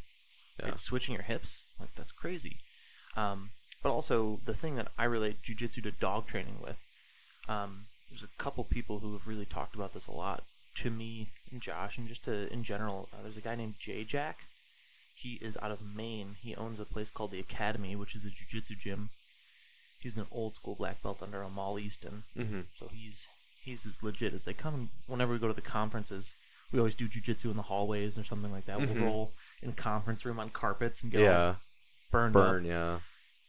Yeah. Like, switching your hips? Like that's crazy. Um, but also the thing that I relate jujitsu to dog training with. Um, there's a couple people who have really talked about this a lot to me and Josh, and just to, in general. Uh, there's a guy named Jay Jack. He is out of Maine. He owns a place called the Academy, which is a jujitsu gym. He's an old school black belt under Amal Easton, Mm-hmm. so he's he's as legit as they come. Whenever we go to the conferences, we always do jujitsu in the hallways or something like that. Mhm. We'll roll in conference room on carpets and get Yeah. burned up. Burn. Yeah.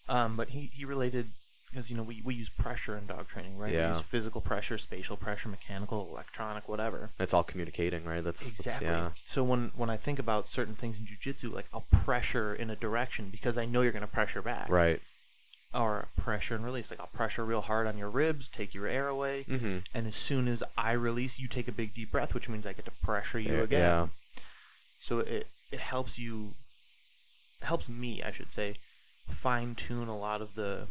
Um, but he, he related because you know we, we use pressure in dog training, right? Yeah. We use physical pressure, spatial pressure, mechanical, electronic, whatever. It's all communicating, right? That's that's- Exactly. yeah. So when when I think about certain things in jujitsu, like I'll pressure in a direction because I know you're going to pressure back, Right. or pressure and release. Like I'll pressure real hard on your ribs, take your air away, Mm-hmm. and as soon as I release, you take a big deep breath, which means I get to pressure you Yeah, again. yeah. So it it helps you, helps me, I should say, fine tune a lot of the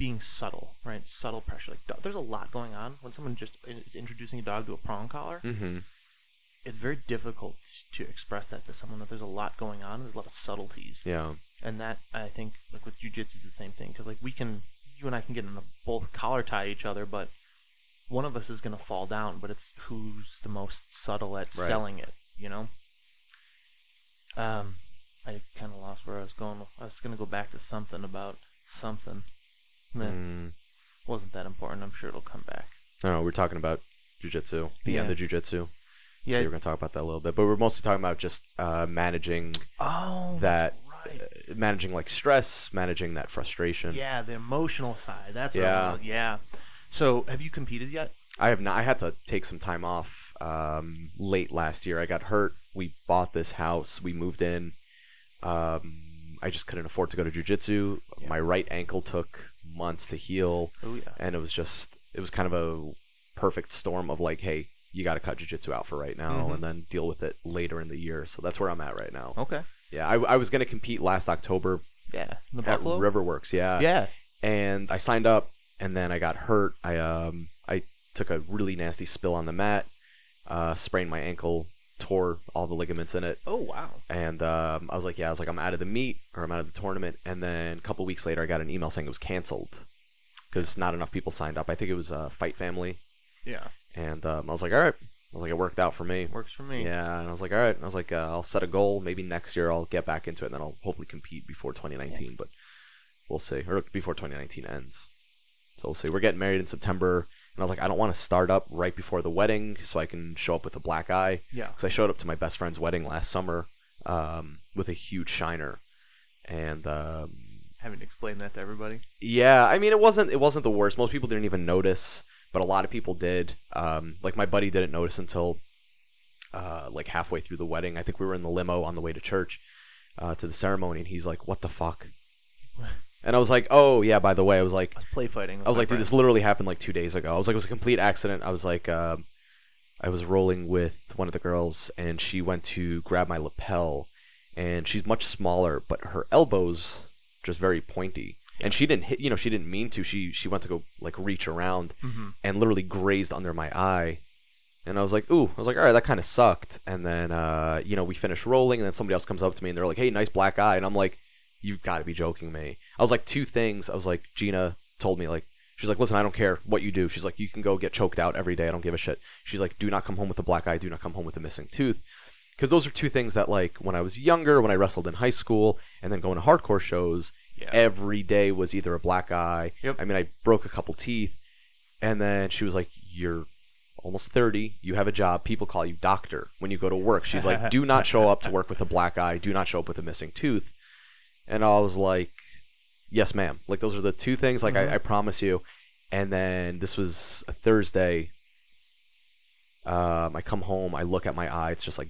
being subtle, right? Subtle pressure. Like do- there's a lot going on when someone just is introducing a dog to a prong collar. Mm-hmm. It's very difficult to express that to someone that there's a lot going on. There's a lot of subtleties, Yeah. and that I think like with jujitsu is the same thing because like we can, you and I can get in a both collar tie each other, but one of us is gonna fall down. But it's who's the most subtle at Right. selling it, you know. Um, I kind of lost where I was going. I was gonna go back to something about something. Mm. wasn't that important. I'm sure it'll come back. No. We're talking about jujitsu, the end of jujitsu. Yeah. So we're gonna talk about that a little bit, but we're mostly talking about just uh, managing Oh, that, right. uh, managing like stress, managing that frustration. Yeah, the emotional side. That's Yeah. Yeah. So, have you competed yet? I have not. I had to take some time off um, late last year. I got hurt. We bought this house. We moved in. Um, I just couldn't afford to go to jujitsu. Yeah. My right ankle took months to heal, Oh yeah. and it was just it was kind of a perfect storm of like, hey, you got to cut jujitsu out for right now, Mhm. and then deal with it later in the year. So that's where I'm at right now. Okay. Yeah, I, I was gonna compete last October Yeah. The at Buffalo. Riverworks. Yeah, Yeah. and I signed up, and then I got hurt. I um I took a really nasty spill on the mat, uh, sprained my ankle, tore all the ligaments in it, Oh wow. and um, I was like, yeah, I was like, I'm out of the meet or I'm out of the tournament. And then a couple weeks later, I got an email saying it was canceled because not enough people signed up. I think it was uh, Fight Family, Yeah. and um, I was like, all right. I was like, it worked out for me. Works for me. Yeah, and I was like, all right. And I was like, uh, I'll set a goal. Maybe next year I'll get back into it, and then I'll hopefully compete before 2019. But we'll see, or before 2019 ends. So we'll see. We're getting married in September, and I was like, I don't want to start up right before the wedding, so I can show up with a black eye. Yeah. Because I showed up to my best friend's wedding last summer um, with a huge shiner, and um, Having to explain that to everybody. yeah, I mean, it wasn't it wasn't the worst. Most people didn't even notice, but a lot of people did. Um, like my buddy didn't notice until uh, like halfway through the wedding. I think we were in the limo on the way to church uh, to the ceremony, and he's like, "What the fuck?" And I was like, "Oh yeah, by the way, I was like, I was play fighting. I was like, dude, this literally happened like two days ago. I was like, it was a complete accident. I was like, um, I was rolling with one of the girls, and she went to grab my lapel, and she's much smaller, but her elbows just very pointy, and she didn't hit. You know, she didn't mean to. She she went to go like reach around, Mhm. and literally grazed under my eye. And I was like, ooh, I was like, all right, that kind of sucked. And then, uh, you know, we finished rolling, and then somebody else comes up to me, and they're like, hey, nice black eye. And I'm like, you've got to be joking me. I was like, two things. I was like, Gina told me, like, she's like, listen, I don't care what you do. She's like, you can go get choked out every day. I don't give a shit. She's like, do not come home with a black eye. Do not come home with a missing tooth. Because those are two things that, like, when I was younger, when I wrestled in high school, and then going to hardcore shows, Yeah. every day was either a black eye. Yep. I mean, I broke a couple teeth. And then she was like, you're almost 30. You have a job. People call you doctor when you go to work. She's like, do not show up to work with a black eye. Do not show up with a missing tooth. And I was like, yes, ma'am. Like, those are the two things. Like, I, I promise you. And then this was a Thursday. Um, I come home. I look at my eye. It's just like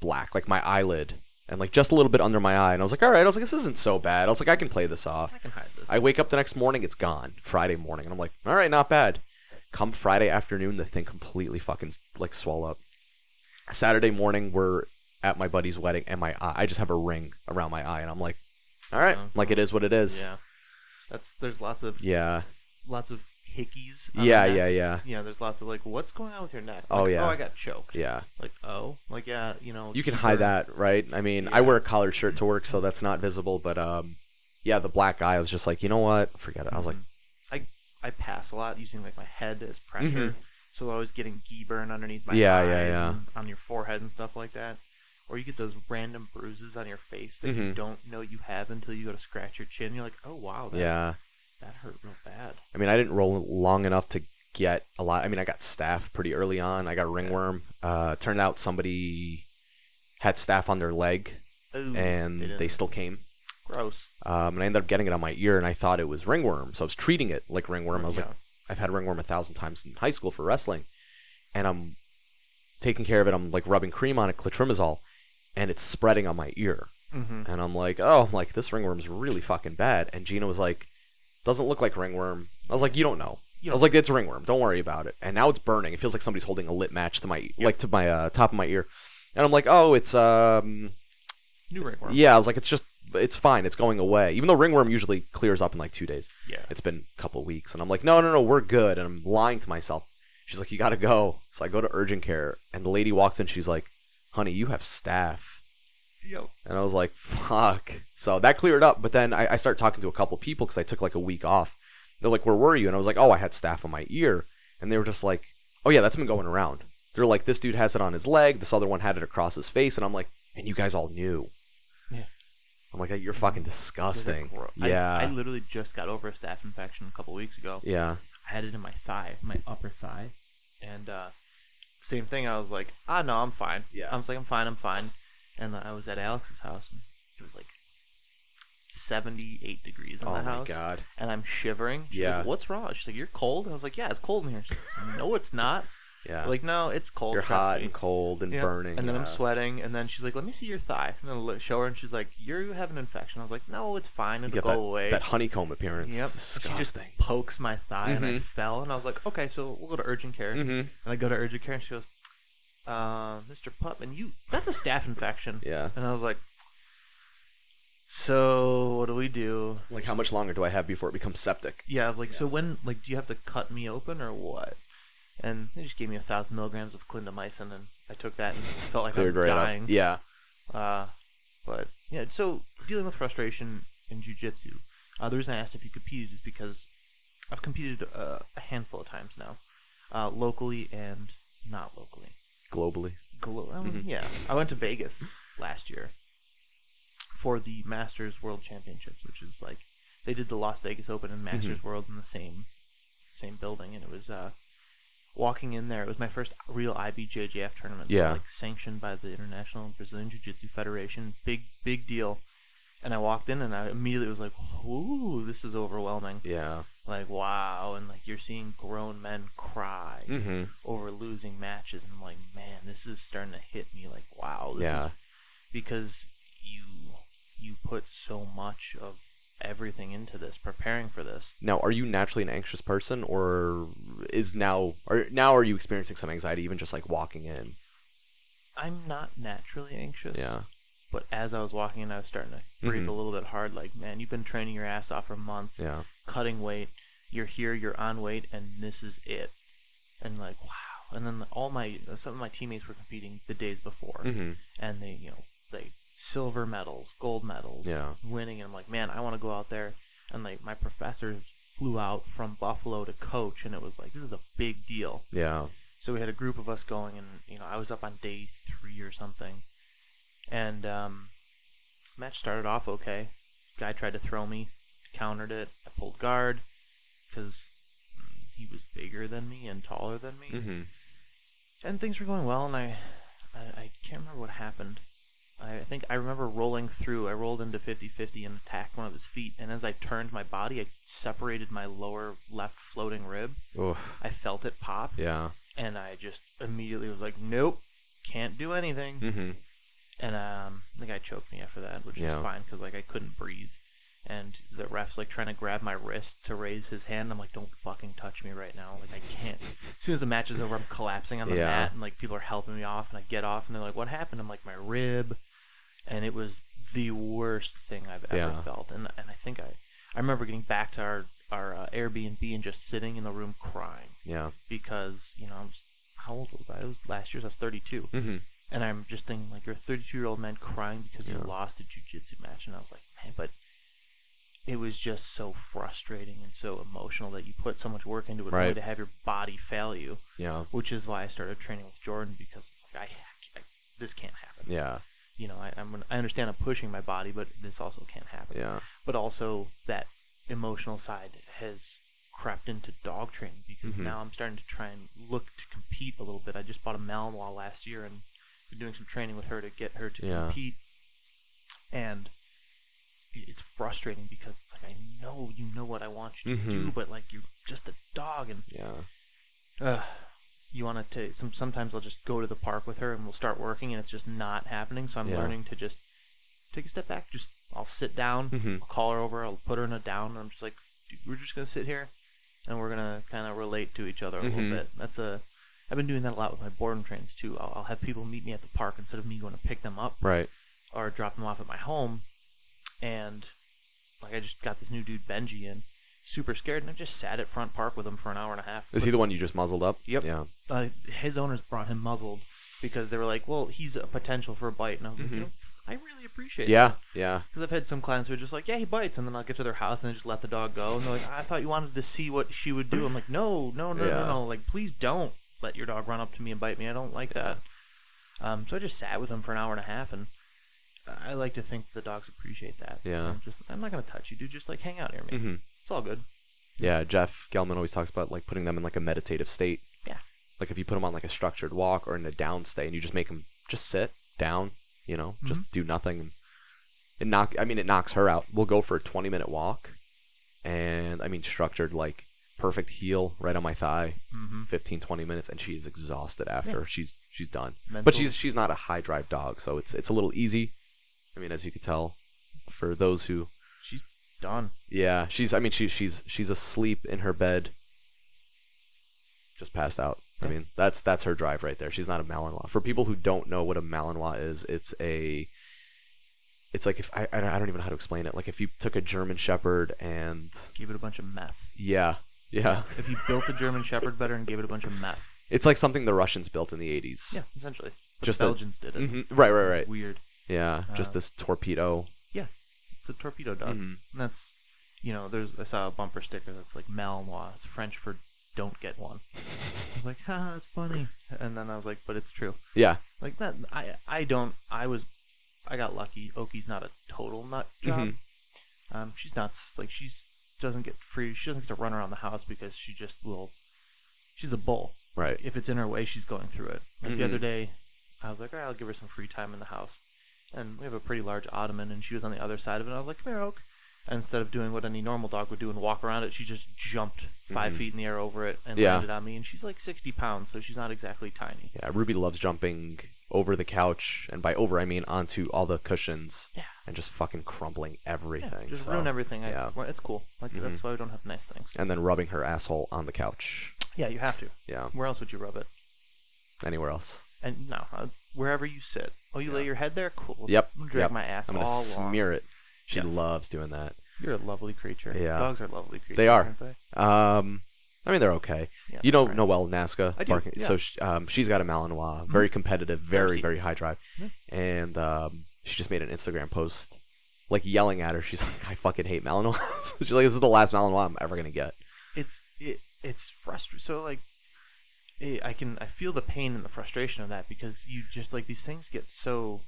black, like my eyelid. And like just a little bit under my eye, and I was like, "All right." I was like, "This isn't so bad." I was like, "I can play this off." I can hide this. I wake up the next morning, it's gone. Friday morning, and I'm like, all right, not bad. Come Friday afternoon, the thing completely fucking like swell up. Saturday morning, we're at my buddy's wedding, and my eye, I just have a ring around my eye, and I'm like, all right, Oh. like it is what it is. yeah. That's there's lots of Yeah, lots of hickeys. yeah, yeah, yeah, Yeah, there's lots of like, what's going on with your neck? Oh, Like, yeah. Oh, I got choked. yeah. Like, oh, like yeah, you know. You can hide that, right? I mean, I wear a collared shirt to work, so that's not visible. But um, yeah, the black eye. I was just like, you know what? Forget it. I was like, Mhm. I I pass a lot using like my head as pressure, so I was getting gi burn underneath my Mm-hmm. Yeah, yeah, yeah. and on your forehead and stuff like that. Or you get those random bruises on your face that you Mhm. don't know you have until you go to scratch your chin. You're like, oh wow, that, yeah. that hurt real bad. I mean, I didn't roll long enough to get a lot. I mean, I got staph pretty early on. I got ringworm. Uh, turned out somebody had staph on their leg, Ooh, and they, didn't- still came. gross. Um, and I ended up getting it on my ear, and I thought it was ringworm, so I was treating it like ringworm. I was like, I've had ringworm a thousand times in high school for wrestling, and I'm taking care of it. I'm like rubbing cream on it, clotrimazole, and it's spreading on my ear. Mm-hmm. And I'm like, oh, I'm like this ringworm's really fucking bad. And Gina was like, doesn't look like ringworm. I was like, you don't know. You I was like, it's ringworm. Don't worry about it. And now it's burning. It feels like somebody's holding a lit match to my like to my uh, top of my ear. And I'm like, oh, it's um, New ringworm. yeah. I was like, it's just it's fine. It's going away. Even though ringworm usually clears up in like two days. Yeah. It's been a couple weeks, and I'm like, no, no, no, we're good. And I'm lying to myself. She's like, you gotta go. So I go to urgent care, and the lady walks in. She's like, honey, you have staph. Yo. And I was like, fuck. So that cleared up. But then I, I started talking to a couple people because I took like a week off. They're like, where were you? And I was like, oh, I had staph on my ear. And they were just like, oh, yeah, that's been going around. They're like, this dude has it on his leg. This other one had it across his face. And I'm like, and you guys all knew. Yeah. I'm like, you're fucking disgusting. gro- I- Yeah. I, literally just got over a staph infection a couple weeks ago. yeah. I had it in my thigh, my upper thigh, and uh, same thing. I was like, ah, no, I'm fine. Yeah. I was like, I'm fine, I'm fine. And I was at Alex's house, and it was like 78 degrees in Oh the my house. God. And I'm shivering. She's Yeah. like, What's wrong? She's like, You're cold. I was like, Yeah, it's cold in here. She's like, no, it's not. Yeah. Like, no, it's cold. you're hot me." and cold and Yeah. burning. And then I'm sweating, and then she's like, "Let me see your thigh." And then I show her, and she's like, "You have an infection." I was like, "No, it's fine. It'll go that, away." that honeycomb appearance. Yep. She just pokes my thigh, and I Mhm. fell, and I was like, "Okay, so we'll go to urgent care." Mm-hmm. And I go to urgent care, and she goes, uh, "Mr. Putman, you that's a staph infection." Yeah. And I was like, "So what do we do?" Like, how much longer do I have before it becomes septic? Yeah, I was like, "So when like do you have to cut me open or what?" And they just gave me a thousand milligrams of clindamycin, and I took that and felt like I was Cleared right dying. up. Yeah. Uh, but yeah, so dealing with frustration in jujitsu. Uh, the reason I asked if you competed is because I've competed uh, a handful of times now, uh, locally and not locally. Globally. Glo- um, Mhm. Yeah, I went to Vegas last year for the Masters World Championships, which is like they did the Las Vegas Open and Masters Worlds in the same same building, and it was uh, walking in there. It was my first real IBJJF tournament, so, Yeah. like sanctioned by the International Brazilian Jiu Jitsu Federation. Big big deal. And I walked in, and I immediately was like, "Ooh, this is overwhelming!" Yeah. Like, wow, and like you're seeing grown men cry Mm-hmm. over losing matches and I'm like, man, this is starting to hit me like wow, this Yeah. is because you you put so much of everything into this, preparing for this. Now, are you naturally an anxious person, or is now, or now are you experiencing some anxiety, even just like walking in? I'm not naturally anxious. Yeah. But as I was walking in, I was starting to breathe Mhm. a little bit hard. Like, man, you've been training your ass off for months, Yeah. cutting weight. You're here, you're on weight, and this is it. And like, wow. And then all my some of my teammates were competing the days before, Mm-hmm. and they, you know, they silver medals, gold medals, Yeah. winning. And I'm like, man, I want to go out there. And like, my professors flew out from Buffalo to coach, and it was like, this is a big deal. Yeah. So we had a group of us going, and you know, I was up on day three or something, and um, match started off okay. Guy tried to throw me, countered it. I pulled guard because he was bigger than me and taller than me, Mm-hmm. and things were going well. And I, I, I can't remember what happened. I think I remember rolling through. I rolled into 50-50 and attacked one of his feet. And as I turned my body, I separated my lower left floating rib. Oh. I felt it pop Yeah. and I just immediately was like, "Nope, can't do anything." Mm-hmm. And um, the guy choked me after that, which Yeah. is fine because like I couldn't breathe, and the ref's like trying to grab my wrist to raise his hand. I'm like, "Don't fucking touch me right now!" Like I can't. As soon as the match is over, I'm collapsing on the Yeah. mat, and like people are helping me off, and I get off, and they're like, "What happened?" I'm like, "My rib," and it was the worst thing I've ever Yeah. felt. And and I think I I remember getting back to our our uh, Airbnb and just sitting in the room crying Yeah. because you know I'm just, how old was I? It was last year. So I was 32, Mm-hmm. and I'm just thinking like you're a 32 year old man crying because you lost a jujitsu match, and I was like, man, but it was just so frustrating and so emotional that you put so much work into it only Right. to have your body fail you, Yeah. which is why I started training with Jordan because it's like I, I this can't happen. Yeah. You know, I, I'm I understand I'm pushing my body, but this also can't happen Yeah. but also that emotional side has crept into dog training because Mhm. now I'm starting to try and look to compete a little bit. I just bought a Malinois last year and been doing some training with her to get her to Yeah. compete. And it's frustrating because it's like I know you know what I want you to do, Mhm. but like you're just a dog and Yeah. uh, you want to some sometimes I'll just go to the park with her and we'll start working and it's just not happening. So I'm Yeah. learning to just take a step back. Just I'll sit down, Mhm. I'll call her over, I'll put her in a down, and I'm just like, "Dude, we're just gonna sit here and we're gonna kind of relate to each other a Mhm. little bit. That's a I've been doing that a lot with my board and trains too. I'll, I'll have people meet me at the park instead of me going to pick them up Right. or drop them off at my home. And like I just got this new dude Benji in, super scared, and I just sat at front park with him for an hour and a half. Is he the one you just muzzled up? Yep. Yeah. uh, his owners brought him muzzled because they were like, "Well, he's a potential for a bite," and I was like, you know, "I really appreciate Mm-hmm. Yeah. that." Yeah. Because I've had some clients who are just like, "Yeah, he bites," and then I'll get to their house and they just let the dog go, and they're like, "I thought you wanted to see what she would do." I'm like, "No, no, no, Yeah. no, no! Like, please don't let your dog run up to me and bite me. I don't like that." Um, so I just sat with him for an hour and a half, and I like to think that the dogs appreciate that. Yeah. I'm just, I'm not gonna touch you, dude. Just like hang out near me. Mm-hmm. It's all good. Yeah. Jeff Gellman always talks about like putting them in like a meditative state. Yeah. Like if you put them on like a structured walk or in a down state, and you just make them just sit down, you know, just Mm-hmm. do nothing. And it knock. I mean, it knocks her out. We'll go for a twenty minute walk, and I mean structured like perfect heel right on my thigh, Mhm. 15, 20 minutes, and she is exhausted after. Yeah. She's she's done. Mental- But she's she's not a high drive dog, so it's it's a little easy. I mean, as you could tell, for those who done. yeah, she's. I mean, she's she's she's asleep in her bed, just passed out. I mean, that's that's her drive right there. She's not a Malinois. For people who don't know what a Malinois is, it's a. It's like if I I don't even know how to explain it. Like if you took a German Shepherd and Gave it a bunch of meth. yeah, yeah, If you built the German Shepherd better and gave it a bunch of meth. it's like something the Russians built in the eighties. Yeah, essentially. But Just the Belgians did it. hmm Right, right, right. Weird. Yeah, just Uh, this torpedo. A torpedo dog. Mhm. That's, you know, there's I saw a bumper sticker that's like Malinois. It's French for "don't get one." I was like, ha, that's funny. And then I was like, but it's true. Yeah, Like that, I I don't. I was, I got lucky. Oki's not a total nut job. Mhm. Um, she's nuts. Like she's doesn't get free. She doesn't get to run around the house because she just will. She's a bull. right. if it's in her way, she's going through it. Like the Mhm. other day, I was like, all right, I'll give her some free time in the house. And we have a pretty large ottoman, and she was on the other side of it. And I was like, come here, Oak. And instead of doing what any normal dog would do and walk around it, she just jumped 5 Mhm. feet in the air over it and Yeah. landed on me. And she's like 60 pounds, so she's not exactly tiny. Yeah, Ruby loves jumping over the couch, and by over I mean onto all the cushions Yeah. and just fucking crumbling everything. just so- ruin everything. I, yeah. well, it's cool. Like Mhm. that's why we don't have nice things. And then rubbing her asshole on the couch. Yeah, you have to. Yeah. Where else would you rub it? Anywhere else? And no, uh, wherever you sit. Oh, you lay your head there. Cool. Yep. I'm gonna drag yep. my ass I'm gonna all along. smear it. She Yes. loves doing that. You're a lovely creature. Yeah. Dogs are lovely creatures. They are. aren't they? Um, I mean they're okay. Yeah, you know they're Noelle Nazca I do, yeah. So sh um, she's got a Malinois, very competitive, very Thirsty. very high drive, Yeah. and um, she just made an Instagram post, like yelling at her. She's like, "I fucking hate Malinois." she's like, "This is the last Malinois I'm ever gonna get." it's it, it's frustrating. So like, it, I can I feel the pain and the frustration of that because you just like these things get so.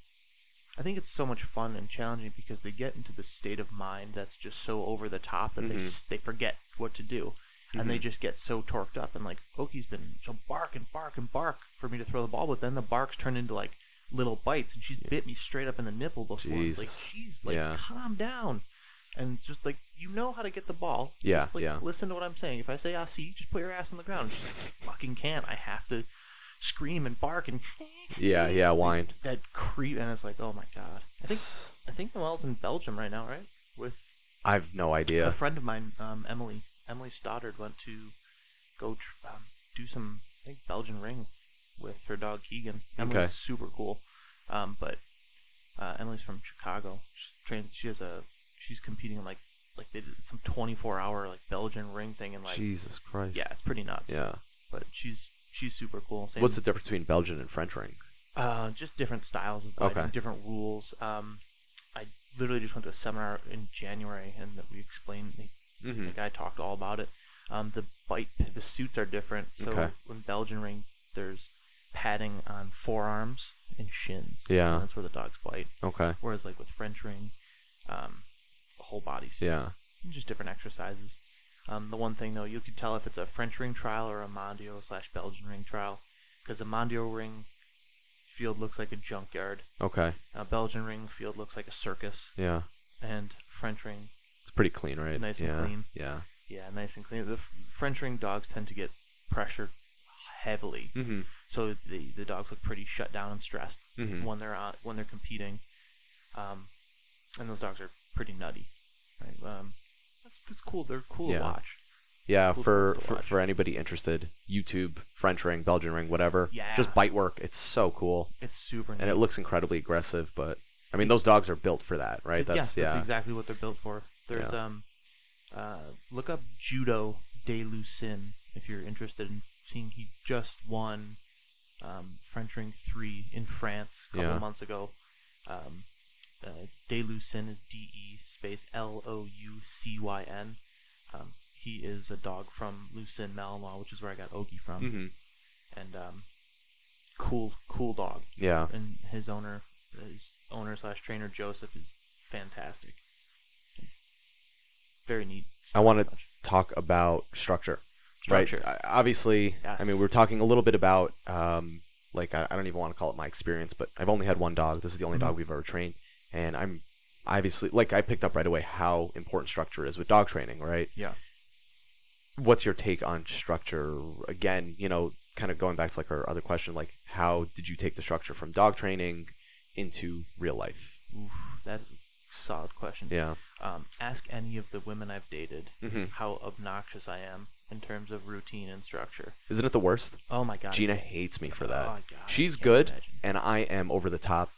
I think it's so much fun and challenging because they get into the state of mind that's just so over the top that they Mhm. s they forget what to do, and they Mhm. just get so torqued up and like Oki's been she'll bark and bark and bark for me to throw the ball, but then the barks turn into like little bites, and she's bit me straight up in the nipple before. Like, she's like, Yeah. calm down. And it's just like you know how to get the ball. Yeah, Just, like, yeah. Listen to what I'm saying. If I say I see, just put your ass on the ground. She's like, I fucking can't. I have to scream and bark and Yeah, yeah, whine. that creep. And it's like, oh my god. I think I think Noelle's in Belgium right now, right? With I've no idea. a friend of mine, um, Emily. Emily Stoddard went to go tr- um, do some, I think, Belgian ring with her dog Keegan. Emily's Okay. super cool. Um, but uh, Emily's from Chicago. She's trained. She has a. She's competing in like like they did some 24 hour like Belgian ring thing and like Jesus Christ. yeah, it's pretty nuts. Yeah. But she's she's super cool. Same, What's the difference between Belgian and French ring? uh, just different styles of biting, Okay. different rules. Um, I literally just went to a seminar in January and that we explained. The, Mm-hmm. the guy talked all about it. Um, the bite, the suits are different. So Okay. in Belgian ring, there's padding on forearms and shins. Yeah. and that's where the dogs bite. Okay. Whereas like with French ring, um, whole body suit. Yeah. just different exercises. Um, the one thing though, you could tell if it's a French ring trial or a Mondio slash Belgian ring trial, because the Mondio ring field looks like a junkyard, Okay. a Belgian ring field looks like a circus, Yeah. and French ring, It's pretty clean, right? Nice and yeah. clean. Yeah. yeah, nice and clean. The f- French ring dogs tend to get pressured heavily, Mm-hmm. so the the dogs look pretty shut down and stressed Mhm. when they're on, when they're competing, um, and those dogs are pretty nutty. Right? Um, that's it's cool. They're cool Yeah. to watch. Yeah, Cool for, for for anybody interested, YouTube, French ring, Belgian ring, whatever. Yeah. Just bite work. It's so cool. It's super. And it looks incredibly aggressive, but I mean those dogs are built for that, right? That's yeah, yeah. that's exactly what they're built for. There's Yeah. um, uh, look up Judo de Loucyn if you're interested in seeing. He just won um, French Ring three in France a couple Yeah. months ago. Um, uh, de Loucyn is D E space L O U C Y N. Um, he is a dog from Loucyn Malinois, which is where I got Ogie from, hmm and um, cool, cool dog Yeah. and his owner, his owner slash trainer Joseph is fantastic. Very neat. I want to talk about structure. Structure. Right. I- Obviously, I Yes. mean, we are talking a little bit about, um, like, I, I don't even want to call it my experience, but I've only had one dog. This is the only Mm-hmm. dog we've ever trained. And I'm obviously, like, I picked up right away how important structure is with dog training, right? Yeah. What's your take on structure? Again, you know, kind of going back to, like, our other question, like, how did you take the structure from dog training into real life? Oof, that's a solid question. Yeah. Um, ask any of the women I've dated Mhm. how obnoxious I am in terms of routine and structure. Isn't it the worst? Oh my god. Gina hates me for that. Oh, God, She's good, imagine. and I am over the top,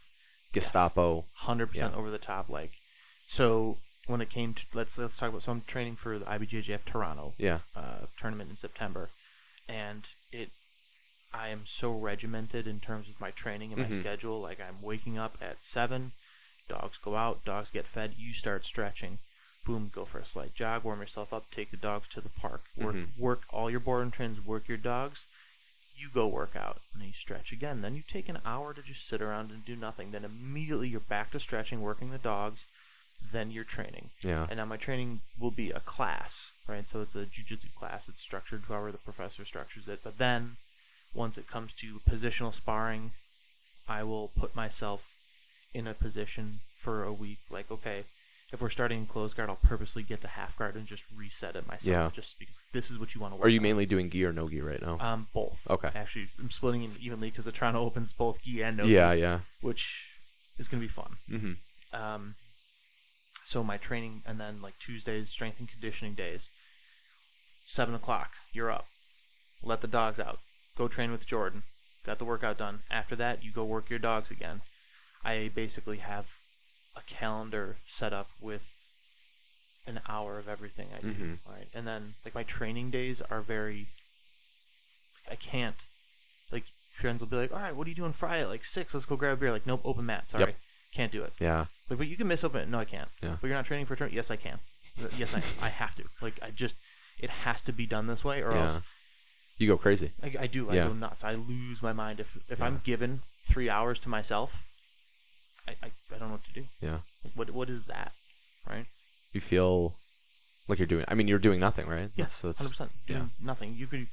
Gestapo. hundred percent Yeah. over the top. Like, so when it came to let's let's talk about. So I'm training for the IBJJF Toronto Yeah. uh, tournament in September, and it. I am so regimented in terms of my training and my Mhm. schedule. Like I'm waking up at seven, dogs go out, dogs get fed. You start stretching, boom, go for a slight jog, warm yourself up, take the dogs to the park, work Mhm. work all your board and trains, work your dogs. You go work out, and then you stretch again. Then you take an hour to just sit around and do nothing. Then immediately you're back to stretching, working the dogs. Then you're training. Yeah. And now my training will be a class, right? So it's a jujitsu class. It's structured however the professor structures it. But then, once it comes to positional sparring, I will put myself in a position for a week. Like, okay, if we're starting in close guard, I'll purposely get to half guard and just reset it myself, Yeah. just because this is what you want to work. Are you on. mainly doing gi or no gi right now? Um, both. Okay. Actually, I'm splitting it evenly because the Toronto opens both gi and no gi, yeah, yeah. which is going to be fun. Mm-hmm. Um, So my training, and then like Tuesdays, strength and conditioning days. Seven o'clock, you're up. Let the dogs out. Go train with Jordan. Got the workout done. After that, you go work your dogs again. I basically have a calendar set up with an hour of everything I do. Mhm. Right, and then like my training days are very. I can't. Like friends will be like, "All right, what are you doing Friday? Like six? Let's go grab a beer." Like, nope, open mat. Sorry, Yep. can't do it. Yeah. Like, but you can miss open it. No, I can't. Yeah. But you're not training for a tournament. Yes, I can. Yes, I, I have to. Like, I just, it has to be done this way, or Yeah. else You go crazy. I, I do. I Yeah. go nuts. I lose my mind if if Yeah. I'm given three hours to myself. I, I, I don't know what to do. Yeah. Like, what what is that? Right? You feel like you're doing. I mean, you're doing nothing, right? Yeah, That's, that's, hundred percent. yeah. Nothing. You could,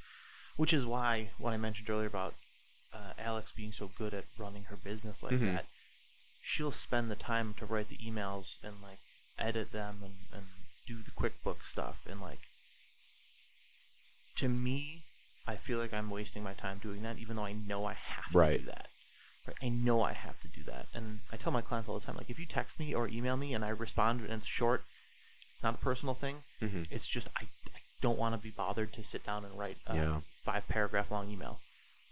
which is why what I mentioned earlier about uh, Alex being so good at running her business like Mhm. that, she'll spend the time to write the emails and like edit them and and do the QuickBooks stuff and like. To me, I feel like I'm wasting my time doing that, even though I know I have to Right. do that. Right? I know I have to do that, and I tell my clients all the time, like if you text me or email me and I respond and it's short, it's not a personal thing. Mhm. It's just I, I don't want to be bothered to sit down and write a Yeah. five paragraph long email,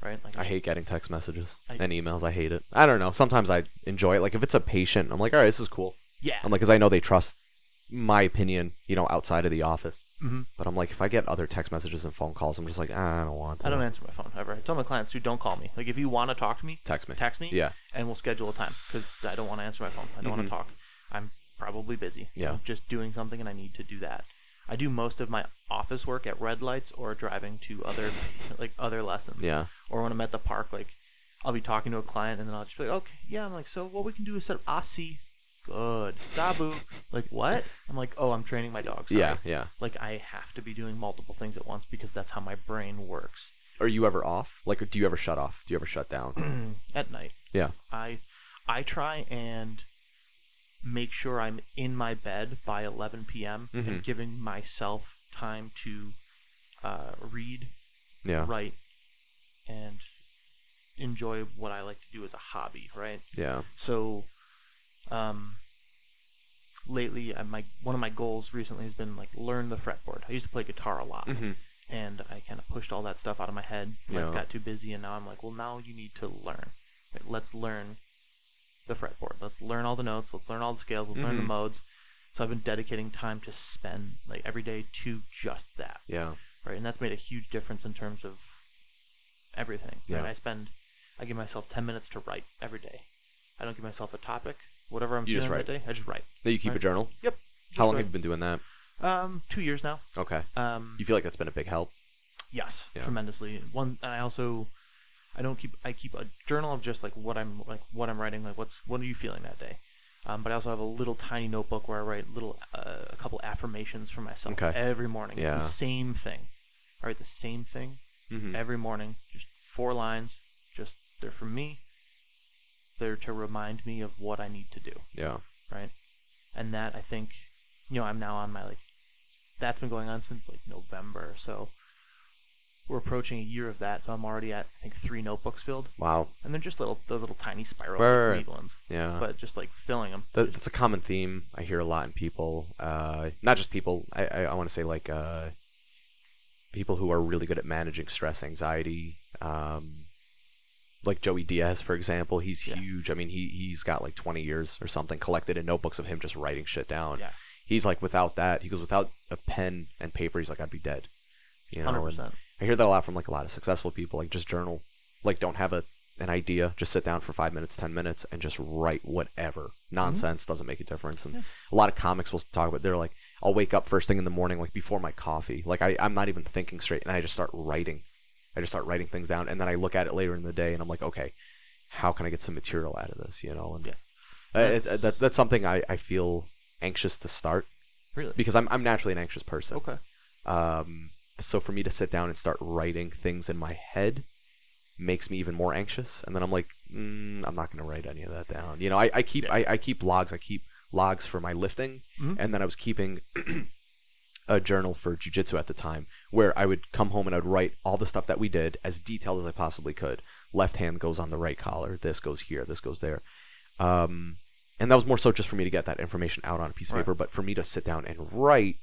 right? Like I hate getting text messages I- and emails. I hate it. I don't know. Sometimes I enjoy it. Like if it's a patient, I'm like, all right, this is cool. Yeah. I'm like, because I know they trust my opinion, you know, outside of the office. Hmm But I'm like, if I get other text messages and phone calls, I'm just like, ah, I don't want to. I don't answer my phone ever. I tell my clients, dude, don't call me. Like if you want to talk to me, text me. text me. Yeah. And we'll schedule a time because I don't want to answer my phone. I don't want Mhm. to talk. I'm probably busy. Yeah. I'm just doing something and I need to do that. I do most of my office work at red lights or driving to other like other lessons. Yeah. Or when I'm at the park, like I'll be talking to a client and then I'll just be like, okay, yeah. I'm like, so what we can do is set up Asi. Good. Dabu. like what? I'm like, oh, I'm training my dog. Sorry. Yeah. Yeah. Like I have to be doing multiple things at once because that's how my brain works. Are you ever off? Like, do you ever shut off? Do you ever shut down? at night. yeah. I I try and make sure I'm in my bed by 11 p.m. Mhm. and giving myself time to uh, read, Yeah. write, and enjoy what I like to do as a hobby. Right. Yeah. So, um, lately, uh, my one of my goals recently has been like learn the fretboard. I used to play guitar a lot, Mhm. and I kind of pushed all that stuff out of my head. Life Yeah. got too busy, and now I'm like, well, now you need to learn. Right, let's learn the fretboard. Let's learn all the notes. Let's learn all the scales. Let's learn the Mhm. modes. So I've been dedicating time to spend like every day to just that, Yeah. right? And that's made a huge difference in terms of everything. Right? Yeah. I spend, I give myself ten minutes to write every day. I don't give myself a topic. Whatever I'm You just feeling write. that day, I just write. That you keep a journal. Yep. How long write. have you been doing that? Um, two years now. Okay. Um, You feel like that's been a big help. Yes, Yeah. tremendously. One, and I also, I don't keep. I keep a journal of just like what I'm like what I'm writing. Like what's what are you feeling that day? Um, but I also have a little tiny notebook where I write little uh, a couple affirmations for myself Okay. every morning. Yeah. It's the same thing. I write the same thing Mm-hmm. every morning. Just four lines. Just they're for me. They're to remind me of what I need to do. Yeah. Right. And that I think, you know, I'm now on my like. That's been going on since like November. So we're approaching a year of that, so I'm already at I think three notebooks filled, Wow. and they're just little those little tiny spiral Right, right, ones, Yeah. but just like filling them. That, that's a common theme I hear a lot in people. Uh, not just people. I, I, I want to say like uh, people who are really good at managing stress, anxiety. Um, like Joey Diaz, for example, he's Yeah. huge. I mean, he he's got like 20 years or something collected in notebooks of him just writing shit down. Yeah. He's like without that, he goes without a pen and paper, he's like I'd be dead. You know, Hundred and percent. I hear that a lot from like a lot of successful people. Like just journal, like don't have a an idea, just sit down for five minutes, ten minutes, and just write whatever mm-hmm. nonsense. Doesn't make a difference. And Yeah. a lot of comics will talk about. They're like, I'll wake up first thing in the morning, like before my coffee. Like I, I'm not even thinking straight, and I just start writing. I just start writing things down, and then I look at it later in the day, and I'm like, okay, how can I get some material out of this? You know, and Yeah. uh, That's- that, that's something I, I feel anxious to start Really? because I'm I'm naturally an anxious person. okay. Um, so for me to sit down and start writing things in my head makes me even more anxious. And then I'm like, mm, I'm not going to write any of that down. You know, I, I keep Yeah. I, I keep logs. I keep logs for my lifting, Mhm. and then I was keeping a journal for jujitsu at the time where I would come home and I'd write all the stuff that we did as detailed as I possibly could. Left hand goes on the right collar. This goes here. This goes there. Um, and that was more so just for me to get that information out on a piece of Right. paper. But for me to sit down and write,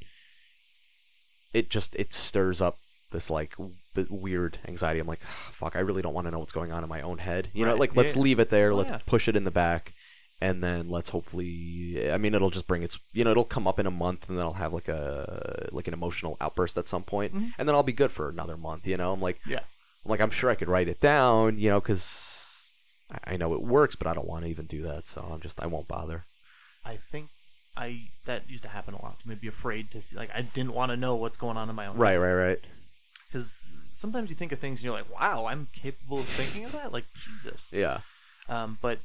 it just it stirs up this like w- weird anxiety. I'm like, fuck, I really don't want to know what's going on in my own head. You know, Right. like let's Yeah. leave it there. Oh, let's yeah. push it in the back. And then let's hopefully, I mean, it'll just bring its, you know, it'll come up in a month, and then I'll have like a like an emotional outburst at some point, Mhm. and then I'll be good for another month. You know, I'm like, Yeah. I'm like I'm sure I could write it down, you know, because I, know it works, but I don't want to even do that, so I'm just I won't bother. I think I that used to happen a lot. To me, be afraid to see, like I didn't want to know what's going on in my own Right, right, right. Because sometimes you think of things and you're like, wow, I'm capable of thinking of that. Like Jesus. Yeah. Um, but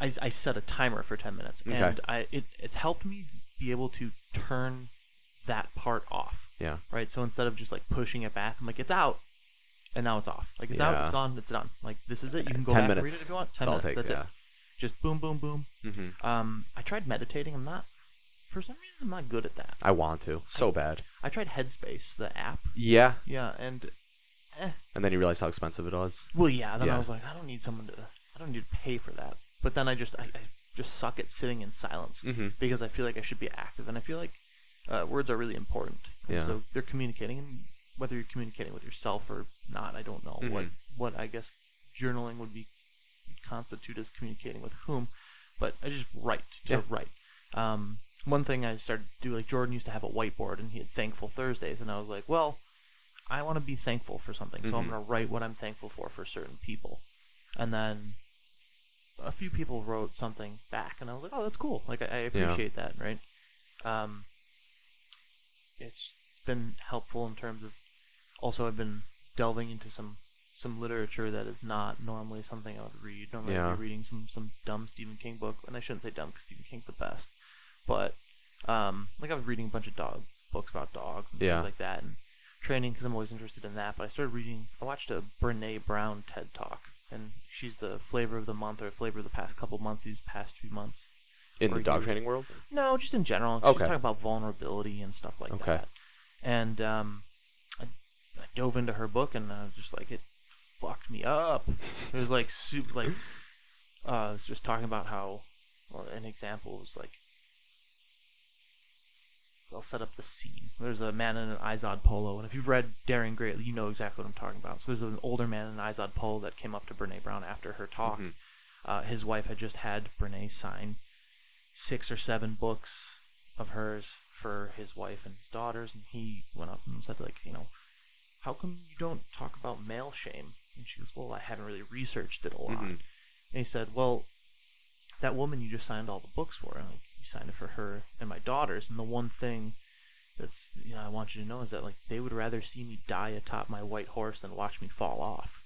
I, I set a timer for ten minutes, Okay. and I it it's helped me be able to turn that part off. Yeah. Right. So instead of just like pushing it back, I'm like, it's out. And now it's off. Like it's out, it's gone, it's done. Like this is it. You can go 10 back and read it if you want. Ten That's minutes. it takes, that's it. Just boom, boom, boom. Mm-hmm. Um, I tried meditating. I'm not, for some reason, I'm not good at that. I want to so bad. I tried Headspace, the app. Yeah. Yeah, and eh. And then you realize how expensive it was. Well, yeah. Then Yeah. I was like, I don't need someone to, I don't need to pay for that. But then I just, I, I just suck at sitting in silence Mm-hmm. because I feel like I should be active, and I feel like uh, words are really important. And Yeah. So they're communicating, and whether you're communicating with yourself or not, I don't know what Mhm. what I guess journaling would be constitute as communicating with whom. But I just write to Yeah. write. Um, one thing I started to do, like Jordan used to have a whiteboard, and he had Thankful Thursdays, and I was like, well, I want to be thankful for something, so I'm Mhm. going to write what I'm thankful for for certain people. And then a few people wrote something back, and I was like, oh, that's cool. Like, I, I appreciate that, right? Um, it's, it's been helpful in terms of also I've been delving into some some literature that is not normally something I would read. Normally I'd Yeah. be reading some some dumb Stephen King book, and I shouldn't say dumb because Stephen King's the best. But um, like I was reading a bunch of dog books about dogs and Yeah. things like that, and training because I'm always interested in that. But I started reading. I watched a Brene Brown TED talk, and she's the flavor of the month or flavor of the past couple months. These past few months. In the dog years. training world. No, just in general. Okay. She's talking about vulnerability and stuff like Okay. that. And um, I, I dove into her book, and I was just like, it fucked me up. It was like super, like, uh, I was just talking about how, well, an example was like, I'll set up the scene. There's a man in an Izod polo, and if you've read Daring Greatly, you know exactly what I'm talking about. So there's an older man in an Izod polo that came up to Brene Brown after her talk. Mhm. Uh, his wife had just had Brene sign six or seven books of hers for his wife and his daughters, and he went up and said, like, you know, how come you don't talk about male shame? And she goes, well, I haven't really researched it a lot. Mhm. And he said, well, that woman you just signed all the books for, and like, you signed it for her and my daughters, and the one thing that's, you know, I want you to know is that, like, they would rather see me die atop my white horse than watch me fall off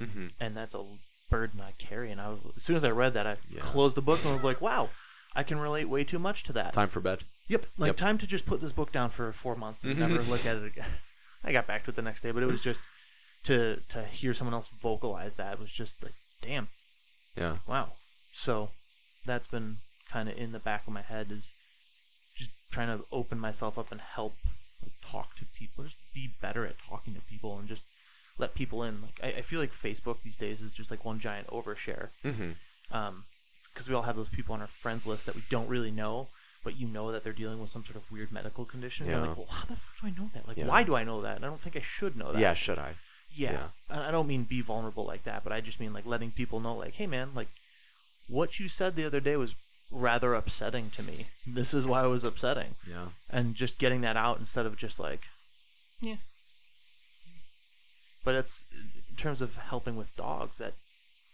Mm-hmm. and that's a burden I carry. And I was as soon as I read that, I Yeah. closed the book and was like, "Wow, I can relate way too much to that." Time for bed. Yep, like Yep. time to just put this book down for four months and Mhm. never look at it again. I got back to it the next day, but it was just to to hear someone else vocalize that was just like, "Damn, Yeah. wow." So that's been kind of in the back of my head is just trying to open myself up and help like, talk to people, just be better at talking to people and just let people in. Like I, I feel like Facebook these days is just like one giant overshare. Mm-hmm. Um, because we all have those people on our friends list that we don't really know, but you know that they're dealing with some sort of weird medical condition. And Yeah. you're like, well, how the fuck do I know that? Like, Yeah. why do I know that? And I don't think I should know that. Yeah. Should I? Yeah. Yeah. I don't mean be vulnerable like that, but I just mean like letting people know, like, hey man, like what you said the other day was rather upsetting to me. This is why it was upsetting. Yeah. And just getting that out instead of just like, yeah. But it's in terms of helping with dogs that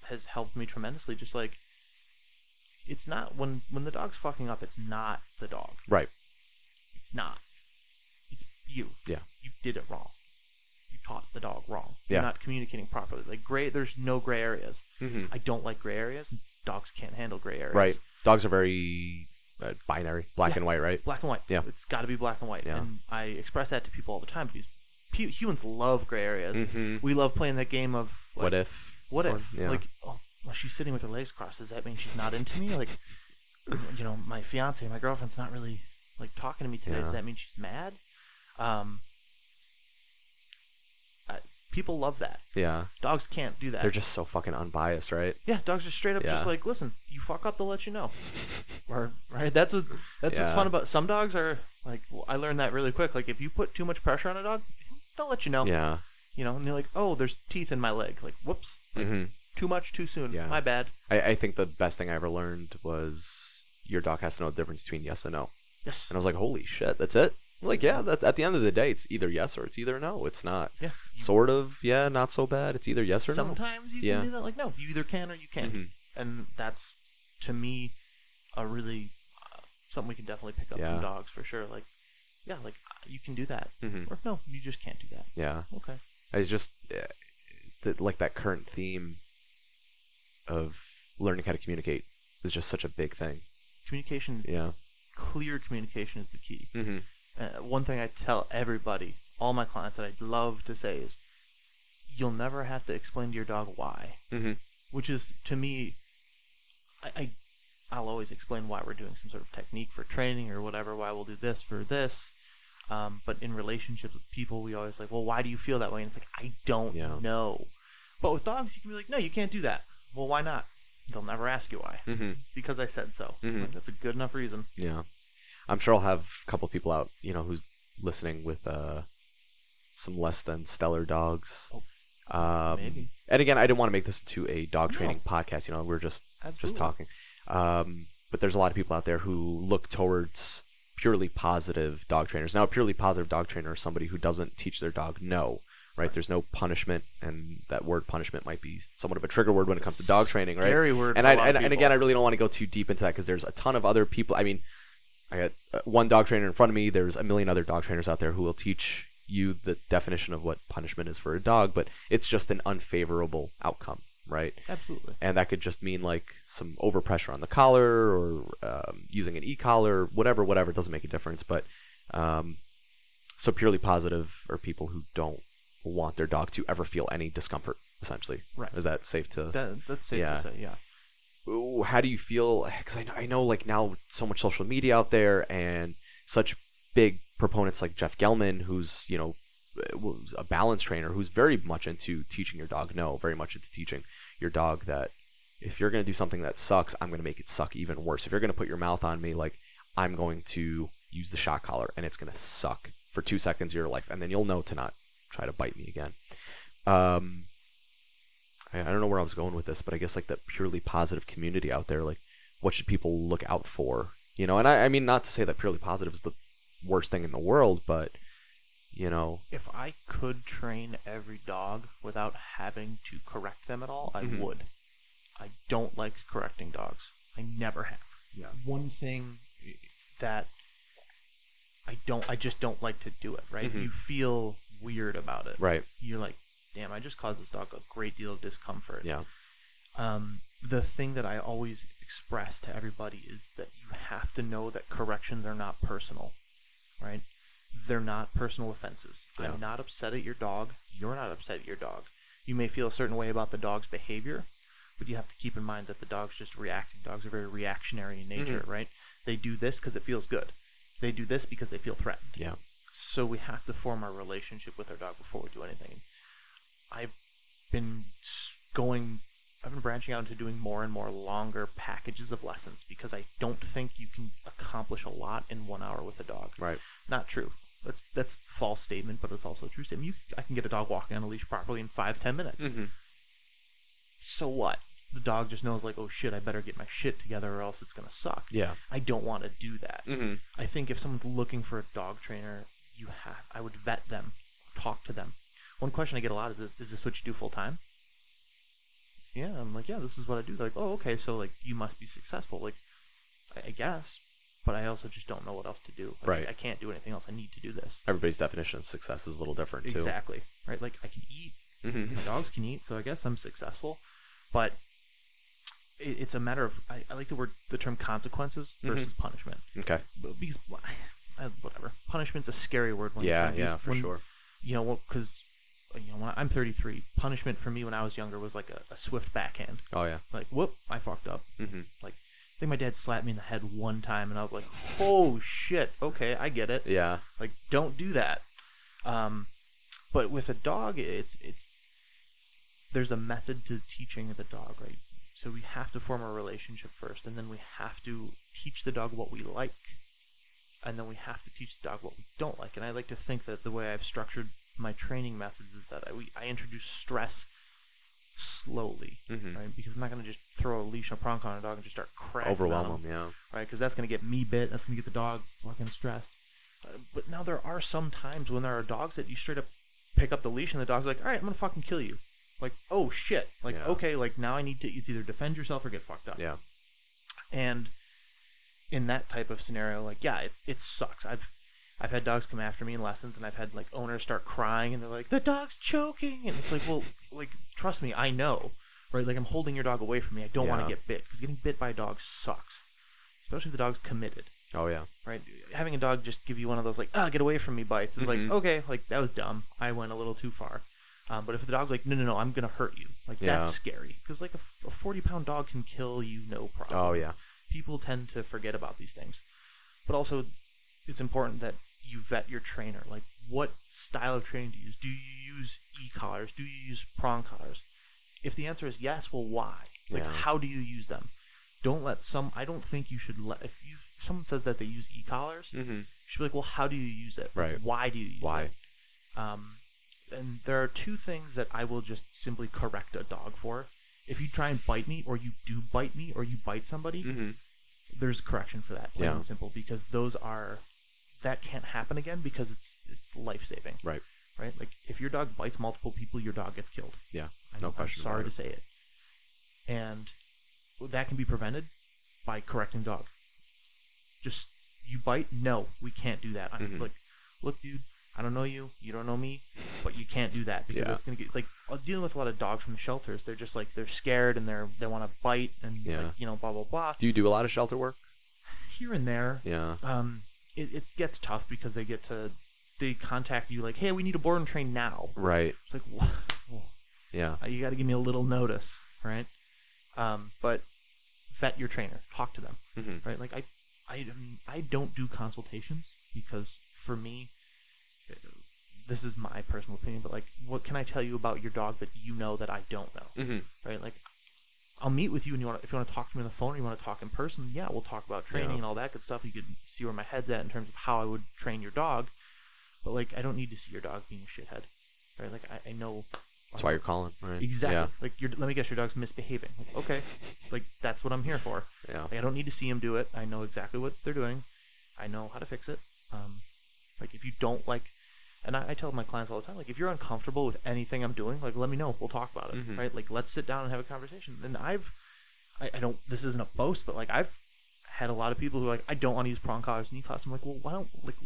has helped me tremendously. Just like it's not when when the dog's fucking up, it's not the dog. Right. It's not. It's you. Yeah. You did it wrong. You taught the dog wrong. Yeah. You're not communicating properly. Like gray, there's no gray areas. Mm-hmm. I don't like gray areas. Dogs can't handle gray areas. Right. Dogs are very uh, binary, black Yeah. and white, right? Black and white. Yeah. It's got to be black and white. Yeah. And I express that to people all the time because pu- humans love gray areas. Mhm. We love playing that game of like, what if? What if? Yeah. Like, oh, well, she's sitting with her legs crossed. Does that mean she's not into me? Like, you know, my fiance, my girlfriend's not really like talking to me today. Yeah. Does that mean she's mad? Um, people love that. yeah. Dogs can't do that. They're just so fucking unbiased, right? yeah, dogs are straight up Yeah. just like, listen, you fuck up, they'll let you know. Or right, that's what that's what's fun about some dogs are like. well, I learned that really quick. Like if you put too much pressure on a dog, they'll let you know. Yeah. You know, and they're like, oh, there's teeth in my leg. Like, whoops, hmm too much, too soon. Yeah. My bad. I, I think the best thing I ever learned was your dog has to know the difference between yes and no. Yes. And I was like, holy shit, that's it. Like, yeah, that's at the end of the day, it's either yes or it's either no. It's not Yeah. sort of, yeah, not so bad. It's either yes or no. Sometimes you Yeah. can do that. Like, no, you either can or you can't. Mhm. And that's to me a really uh, something we can definitely pick up Yeah. from dogs for sure. Like, yeah, like uh, you can do that, Mhm. or no, you just can't do that. Yeah. Okay. I just uh, that like that current theme of learning how to communicate is just such a big thing. Communication, is Yeah. clear communication is the key. Mm-hmm. Uh, one thing I tell everybody, all my clients that I'd love to say is, you'll never have to explain to your dog why. Mm-hmm. which is to me I, I I'll always explain why we're doing some sort of technique for training or whatever, why we'll do this for this. Um, but in relationships with people, we always like, well, why do you feel that way? And it's like, I don't Yeah. know. But with dogs, you can be like, no, you can't do that. Well, why not? They'll never ask you why. Mm-hmm. Because I said so. Mhm. Like, that's a good enough reason. Yeah. I'm sure I'll have a couple people out, you know, who's listening with uh, some less than stellar dogs. Oh, Um, maybe. And again, I didn't want to make this into a dog No. training podcast. You know, we're just Absolutely. just talking. Um, but there's a lot of people out there who look towards purely positive dog trainers. Now, a purely positive dog trainer is somebody who doesn't teach their dog no. Right? There's no punishment, and that word punishment might be somewhat of a trigger word when it comes to dog training, right? Scary word And for I a lot of and, and again, I really don't want to go too deep into that because there's a ton of other people. I mean, I got uh, one dog trainer in front of me. There's a million other dog trainers out there who will teach you the definition of what punishment is for a dog, but it's just an unfavorable outcome, right? Absolutely. And that could just mean like some overpressure on the collar or um, using an e-collar, whatever, whatever. It doesn't make a difference. But um, so purely positive are people who don't want their dog to ever feel any discomfort. Essentially, Right. Is that safe to? That, that's safe Yeah. to say, yeah. How do you feel? Because I know, I know, like now, so much social media out there, and such big proponents like Jeff Gellman, who's you know a balance trainer, who's very much into teaching your dog no, very much into teaching your dog that if you're gonna do something that sucks, I'm gonna make it suck even worse. If you're gonna put your mouth on me, like I'm going to use the shock collar, and it's gonna suck for two seconds of your life, and then you'll know to not try to bite me again. Um, I, I don't know where I was going with this, but I guess like that purely positive community out there, like what should people look out for? You know, and I, I mean not to say that purely positive is the worst thing in the world, but you know, If I could train every dog without having to correct them at all, I Mhm. would. I don't like correcting dogs. I never have. Yeah. One thing that I don't, I just don't like to do it. Right? Mhm. You feel weird about it. right? You're like, damn, I just caused this dog a great deal of discomfort. Yeah, Um, the thing that I always express to everybody is that you have to know that corrections are not personal, right? They're not personal offenses. Yeah. I'm not upset at your dog. You're not upset at your dog. You may feel a certain way about the dog's behavior, but you have to keep in mind that the dog's just reacting. Dogs are very reactionary in nature, Mhm. right? They do this because it feels good. They do this because they feel threatened. yeah, So we have to form our relationship with our dog before we do anything. I've been going, I've been branching out into doing more and more longer packages of lessons because I don't think you can accomplish a lot in one hour with a dog. right. Not true. That's that's a false statement, but it's also a true statement. You, I can get a dog walking on a leash properly in five ten minutes. Mm-hmm. So what? The dog just knows like, oh shit, I better get my shit together or else it's gonna suck. Yeah. I don't want to do that. Mm-hmm. I think if someone's looking for a dog trainer, you have I would vet them, talk to them. One question I get a lot is this, is this what you do full time? Yeah, I'm like, yeah, this is what I do. They're like, oh, okay, so like you must be successful. Like, I, I guess, but I also just don't know what else to do. Like, Right. I can't do anything else. I need to do this. Everybody's definition of success is a little different too. Exactly. Right. Like I can eat. Mm-hmm. My dogs can eat, so I guess I'm successful. But it, it's a matter of I, I like the word the term consequences Mhm. versus punishment. Okay. But because whatever punishment's a scary word when Yeah, you're trying to yeah, use- for when- sure. you know because you know when I'm 33 punishment for me when I was younger was like a, a swift backhand Oh yeah. like whoop I fucked up Mm-hmm. like I think my dad slapped me in the head one time and I was like oh shit okay I get it Yeah. like don't do that um but with a dog it's it's there's a method to teaching the dog right So we have to form a relationship first, and then we have to teach the dog what we like, and then we have to teach the dog what we don't like. And I like to think that the way I've structured my training methods is that I, we, I introduce stress slowly, Mhm. right? Because I'm not going to just throw a leash and a prong on a dog and just start cracking Overwhelm them. Yeah. right? Because that's going to get me bit. That's going to get the dog fucking stressed. Uh, but now there are some times when there are dogs that you straight up pick up the leash and the dog's like, "All right, I'm going to fucking kill you." Like, oh shit! Like, Yeah. okay, like now I need to. It's either defend yourself or get fucked up. Yeah. And in that type of scenario, like, yeah, it, it sucks. I've I've had dogs come after me in lessons, and I've had like owners start crying, and they're like, "The dog's choking," and it's like, well, like, trust me, I know, right? Like, I'm holding your dog away from me. I don't want Yeah. to get bit because getting bit by a dog sucks, especially if the dog's committed Oh yeah. right? Having a dog just give you one of those like ah get away from me bites is Mhm. like okay like that was dumb. I went a little too far. Um, but if the dog's like no no no I'm gonna hurt you like Yeah. that's scary because like a, f- a forty pound dog can kill you no problem. Oh yeah. People tend to forget about these things, but also it's important that you vet your trainer. Like what style of training do you use? Do you use e collars? Do you use prong collars? If the answer is yes, well why? Like Yeah. how do you use them? Don't let some. I don't think you should let if you if someone says that they use e collars Mm-hmm. you should be like, well, how do you use it? Right. Why do you use Why? it? Um, and there are two things that I will just simply correct a dog for. If you try and bite me, or you do bite me, or you bite somebody, Mm-hmm. there's a correction for that, plain Yeah. and simple, because those are that can't happen again because it's it's life saving, Right. right? Like if your dog bites multiple people, your dog gets killed. Yeah. I, No I'm question sorry about to say it. And that can be prevented by correcting dog. Just you bite? No, we can't do that. I'm Mhm. like, look, dude, I don't know you, you don't know me, but you can't do that because Yeah. it's gonna get like uh, dealing with a lot of dogs from the shelters. They're just like they're scared and they're they want to bite and Yeah. like you know blah blah blah. Do you do a lot of shelter work? Here and there, Yeah. um, it, it gets tough because they get to they contact you like, hey, we need a board and train now. Right. It's like? Yeah. Uh, you got to give me a little notice, right? Um, but vet your trainer, talk to them, Mm-hmm. right? Like I, I, um, I don't do consultations because for me, this is my personal opinion. But like, what can I tell you about your dog that you know that I don't know, Mm-hmm. right? Like, I'll meet with you and you want if you want to talk to me on the phone or you want to talk in person, yeah, we'll talk about training Yeah. and all that good stuff. You can see where my head's at in terms of how I would train your dog. But like, I don't need to see your dog being a shithead, right? Like, I, I know. That's why you're calling, right? Exactly. Yeah. Like, you're, let me guess, your dog's misbehaving. Like, okay, like that's what I'm here for. Yeah. Like, I don't need to see him do it. I know exactly what they're doing. I know how to fix it. Um, like if you don't like, and I, I tell my clients all the time, like if you're uncomfortable with anything I'm doing, like let me know. We'll talk about it. Mhm. Right? Like let's sit down and have a conversation. And I've, I, I don't. This isn't a boast, but like I've had a lot of people who are like, I don't want to use prong collars knee class. I'm like, well, why don't like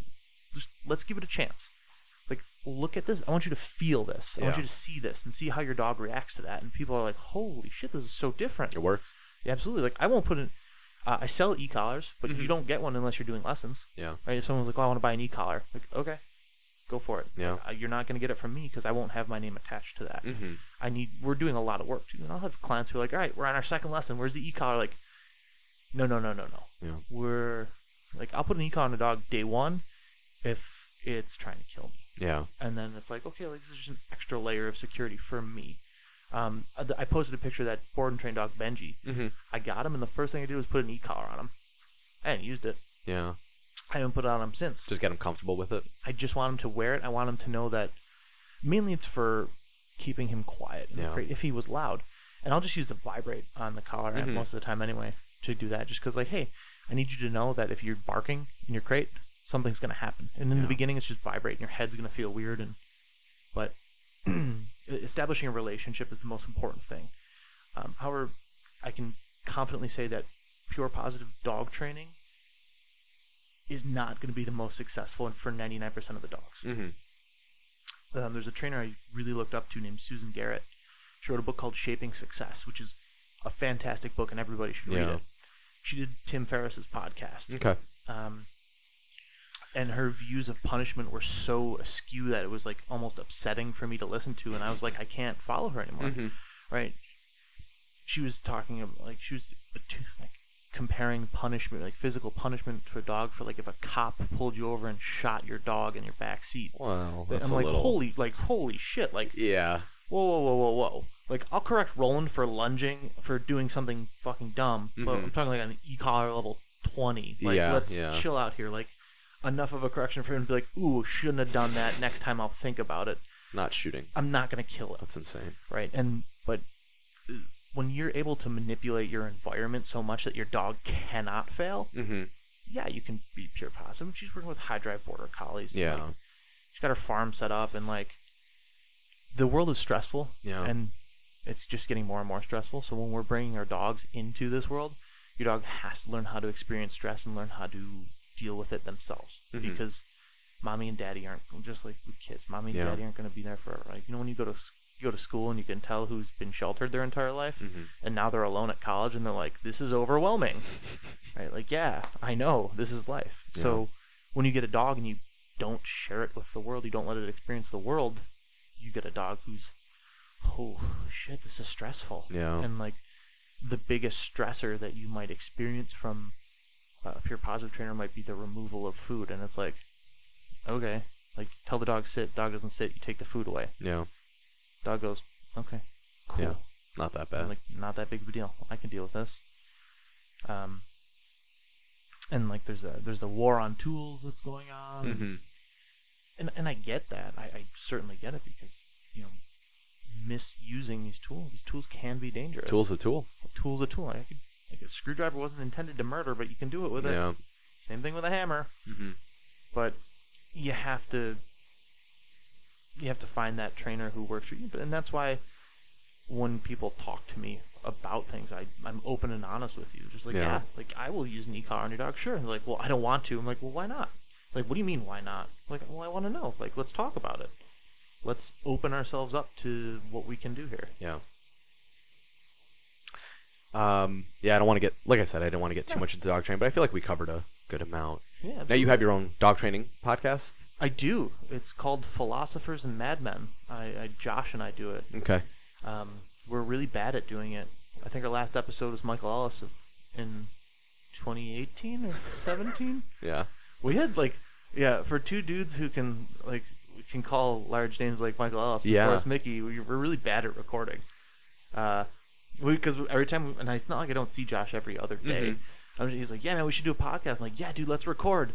just let's give it a chance. Like look at this. I want you to feel this. I want you to see this and see how your dog reacts to that. And people are like, holy shit, this is so different. It works. Yeah, absolutely. Like I won't put in. Uh, I sell e-collars, but Mhm. you don't get one unless you're doing lessons. Yeah. Right? If someone's like, "Oh, I want to buy an e-collar," like, okay, go for it. Yeah. Uh, you're not going to get it from me because I won't have my name attached to that. Mm-hmm. I need. We're doing a lot of work too, and I'll have clients who are like, "All right, we're on our second lesson. Where's the e-collar?" Like, no, no, no, no, no. Yeah. We're like, I'll put an e-collar on a dog day one if it's trying to kill me Yeah. and then it's like okay like this is just an extra layer of security for me um, I- I posted a picture of that board and train dog Benji. Mm-hmm. I got him, and the first thing I did was put an e-collar on him. I hadn't used it. Yeah. I haven't put it on him since. Just get him comfortable with it. I just want him to wear it. I want him to know that. Mainly, it's for keeping him quiet Yeah. crate if he was loud. And I'll just use the vibrate on the collar Mhm. most of the time anyway to do that. Just because, like, hey, I need you to know that if you're barking in your crate, something's gonna happen. And in Yeah. the beginning, it's just vibrate, and your head's gonna feel weird. And but establishing a relationship is the most important thing. Um, however, I can confidently say that pure positive dog training is not going to be the most successful and for 99% of the dogs. Mm-hmm. Um, there's a trainer I really looked up to named Susan Garrett. She wrote a book called Shaping Success, which is a fantastic book and everybody should read it. She did Tim Ferriss's podcast. Okay. Um, and her views of punishment were so askew that it was like almost upsetting for me to listen to, and I was like, I can't follow her anymore. Mhm. Right? She was talking about like she was like comparing punishment, like physical punishment to a dog for like if a cop pulled you over and shot your dog in your back seat. I'm that's like, a little. holy, like holy shit, like Yeah. whoa, whoa, whoa, whoa, whoa. like I'll correct Roland for lunging for doing something fucking dumb, but I'm talking like an e collar level twenty. Like Yeah, let's yeah. chill out here. Like enough of a correction for him to be like, ooh, shouldn't have done that. Next time I'll think about it. Not shooting. I'm not gonna kill it. That's insane. right? And but uh, when you're able to manipulate your environment so much that your dog cannot fail, Mm-hmm. yeah, you can be pure positive. She's working with high drive border collies. Yeah. like, she's got her farm set up, and like the world is stressful. Yeah. and it's just getting more and more stressful. So when we're bringing our dogs into this world, your dog has to learn how to experience stress and learn how to deal with it themselves Mhm. because mommy and daddy aren't just like with kids. Mommy and Yeah. daddy aren't going to be there forever. Like you know when you go to you go to school and you can tell who's been sheltered their entire life, Mhm. and now they're alone at college and they're like, this is overwhelming, right? Like yeah, I know this is life. So when you get a dog and you don't share it with the world, you don't let it experience the world, you get a dog who's oh shit, this is stressful. Yeah. And like the biggest stressor that you might experience from a pure positive trainer might be the removal of food, and it's like, okay, like tell the dog sit, dog doesn't sit, you take the food away. Yeah. Dog goes, okay, cool. Yeah. Not that bad. And, like not that big of a deal. I can deal with this. Um. And like there's a there's the war on tools that's going on, mm-hmm. and and I get that. I, I certainly get it because you know misusing these tools. These tools can be dangerous. Tool's a tool. A tool's a tool. I could, like a screwdriver wasn't intended to murder, but you can do it with it. Same thing with a hammer. Mm-hmm. But you have to you have to find that trainer who works for you. But and that's why when people talk to me about things, I I'm open and honest with you. Just like Yeah. yeah, like I will use an e-collar on your dog. Sure. And like, well, I don't want to. I'm like, well, why not? Like, what do you mean, why not? Like, well, I want to know. Like, let's talk about it. Let's open ourselves up to what we can do here. Yeah. Um, yeah, I don't want to get, like I said, I didn't want to get too Yeah. much into dog training, but I feel like we covered a good amount. Yeah. Now you have your own dog training podcast. I do. It's called Philosophers and Madmen. I, I Josh and I do it. Okay. Um, we're really bad at doing it. I think our last episode was Michael Ellis of, in 2018 or 17. Yeah. we had like, yeah, for two dudes who can like can call large names like Michael Ellis and Yeah. Forrest Micke, we, we're really bad at recording. Uh, because every time, and it's not like I don't see Josh every other day. Mhm. I'm he's like, yeah, man, we should do a podcast. I'm like, yeah, dude, let's record.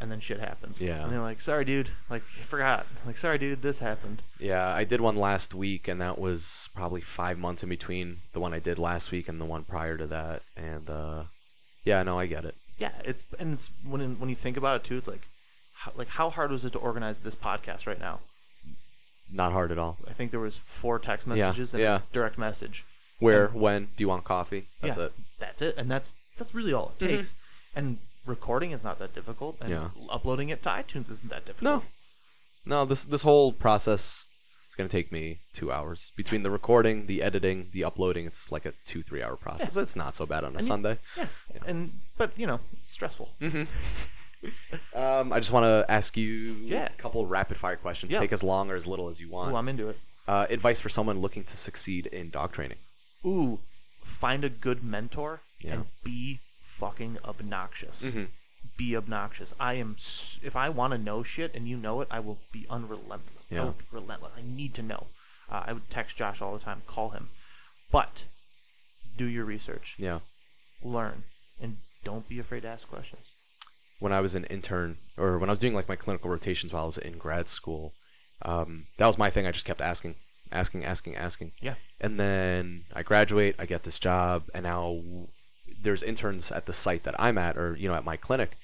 And then shit happens. Yeah. And they're like, sorry, dude. Like, I forgot. Like, sorry, dude, this happened. Yeah, I did one last week, and that was probably five months in between the one I did last week and the one prior to that. And uh, yeah, no, I get it. Yeah, it's and it's when when you think about it too, it's like, how, like how hard was it to organize this podcast right now? Not hard at all. I think there was four text Yeah, messages and yeah. a direct message. Where, when, do you want coffee? That's yeah, it. That's it, and that's that's really all it Mhm. takes. And recording is not that difficult, and Yeah. uploading it to iTunes isn't that difficult. no. No, this this whole process is gonna take me two hours between the recording, the editing, the uploading. It's like a two three hour process. It's not so bad on a And you- Sunday. Yeah. and but you know, stressful. Um, I just want to ask you Yeah. a couple rapid fire questions. Yeah. Take as long or as little as you want. Ooh, I'm into it. uh, advice for someone looking to succeed in dog training. Ooh, find a good mentor Yeah. and be fucking obnoxious. Mhm. Be obnoxious. I am. If I want to know shit and you know it, I will be unrelentless. I Yeah. will be relentless. I need to know. Uh, I would text Josh all the time, call him, but do your research, Yeah. learn, and don't be afraid to ask questions. when I was an intern or when I was doing like my clinical rotations while I was in grad school, um, that was my thing. I just kept asking, asking, asking, asking. Yeah. And then I graduate, I get this job, and now there's interns at the site that I'm at, or you know, at my clinic,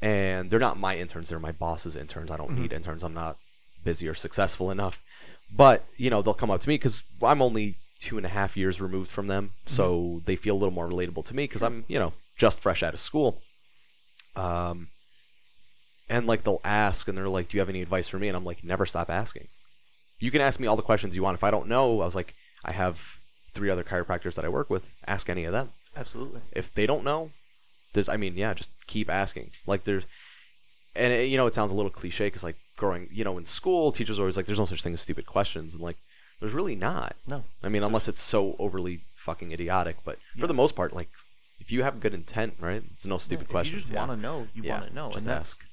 and they're not my interns; they're my boss's interns. I don't need interns. I'm not busy or successful enough. But you know, they'll come up to me because I'm only two and a half years removed from them, so they feel a little more relatable to me because I'm you know just fresh out of school. Um, and like they'll ask, and they're like, "Do you have any advice for me?" And I'm like, "Never stop asking. You can ask me all the questions you want. If I don't know, I was like, I have three other chiropractors that I work with. Ask any of them. Absolutely. If they don't know, there's, I mean, yeah, just keep asking. Like there's, and it, you know, it sounds a little cliche because like growing, you know, in school, teachers are always like, "There's no such thing as stupid questions," and like, there's really not. No. I mean, unless it's so overly fucking idiotic. But for the most part, like, if you have good intent, right? It's no stupid if questions. you just yeah. want to know, you Yeah, want to know, and that's ask.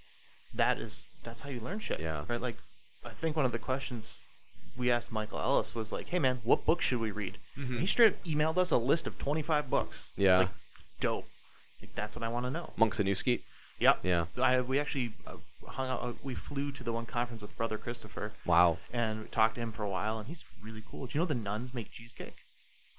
that is that's how you learn shit. Yeah. Right. Like, I think one of the questions we asked Michael Ellis was like, "Hey man, what book should we read?" And he straight up emailed us a list of 25 books. Yeah. Like, dope. Like that's what I want to know. Monks and New Skete. Yep. Yeah. I we actually uh, hung out. Uh, we flew to the one conference with Brother Christopher Wow. and we talked to him for a while, and he's really cool. Do you know the nuns make cheesecake?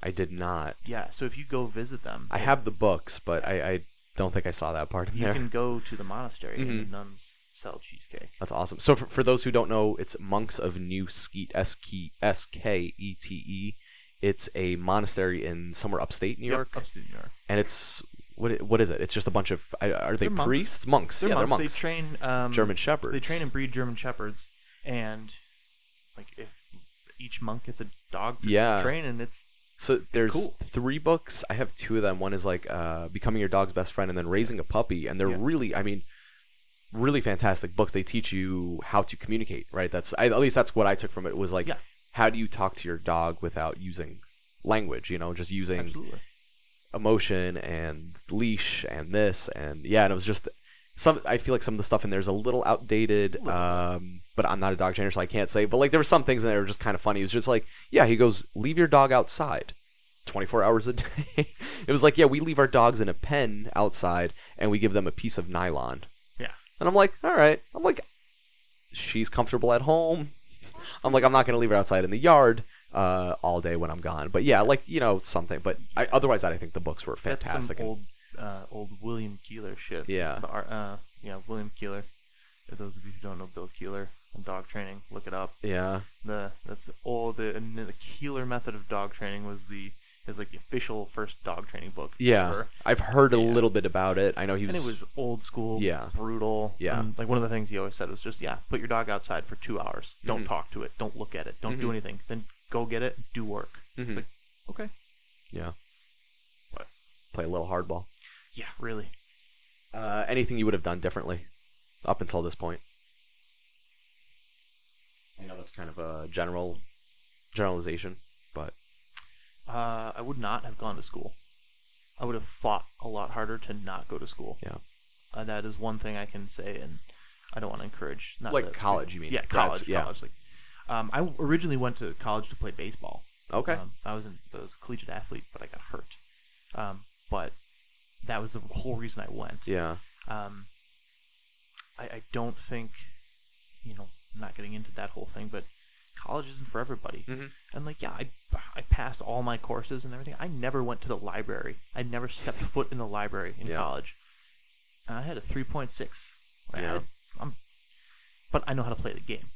I did not. Yeah. So if you go visit them, I have the books, but I, I don't think I saw that part in you there. can go to the monastery and Mhm. the nuns sell cheesecake. That's awesome. So for, for those who don't know, it's Monks of New Skete, S K S K E T E. It's a monastery in somewhere upstate New York, Yep, upstate New York. and it's what what is it? It's just a bunch of are they They're monks. priests? Monks. They're yeah, monks. they're monks. They train um, German shepherds. They train and breed German shepherds, and like if each monk gets a dog to Yeah. train, and it's So there's cool. three books. I have two of them. One is like uh, becoming your dog's best friend, and then raising a puppy. And they're Yeah. really, I mean, really fantastic books. They teach you how to communicate. Right. That's I, at least that's what I took from it. Was like, Yeah. how do you talk to your dog without using language? You know, just using absolutely emotion and leash and this and yeah. And it was just some. I feel like some of the stuff in there is a little outdated. Um, but I'm not a dog trainer, so I can't say. But like, there were some things in there that were just kind of funny. It was just like, yeah, he goes, leave your dog outside. 24 hours a day. it was like, yeah, we leave our dogs in a pen outside and we give them a piece of nylon. And I'm like, all right. I'm like, she's comfortable at home. I'm like, I'm not going to leave her outside in the yard uh, all day when I'm gone. But yeah, like, you know, something. But I, otherwise, I think the books were That's fantastic. some and- old uh, old William Koehler shit. Yeah. The uh, yeah, William Koehler. For those of you who don't know Bill Koehler and dog training, look it up. yeah. The that's old the, the Koehler method of dog training was the is like the official first dog training book. Yeah. ever. I've heard a Yeah. little bit about it. I know he was. and it was old school, Yeah. brutal. Yeah. and, like one of the things he always said was just, yeah, put your dog outside for two hours. Don't Mhm. talk to it. Don't look at it. Don't do Mhm. anything. Then go get it. Do work. Mhm. It's like, okay, yeah. What? Play a little hardball. yeah, really. Uh, anything you would have done differently up until this point? I know that's kind of a general generalization, but Uh, I would not have gone to school. I would have fought a lot harder to not go to school. Yeah. Uh, that is one thing I can say, and I don't want to encourage. Not Like that- college, you mean? Yeah, college. s- yeah. College. Like, um, I originally went to college to play baseball. okay. Um, I was in, I was a collegiate athlete, but I got hurt. Um, but that was the whole reason I went. yeah. Um, I, I don't think, you know, I'm not getting into that whole thing, but college isn't for everybody. Mhm. And like, yeah, I, I passed all my courses and everything. I never went to the library. I never stepped foot in the library in Yeah. college. And I had a 3.6. I Yeah. had- I'm, but I know how to play the game.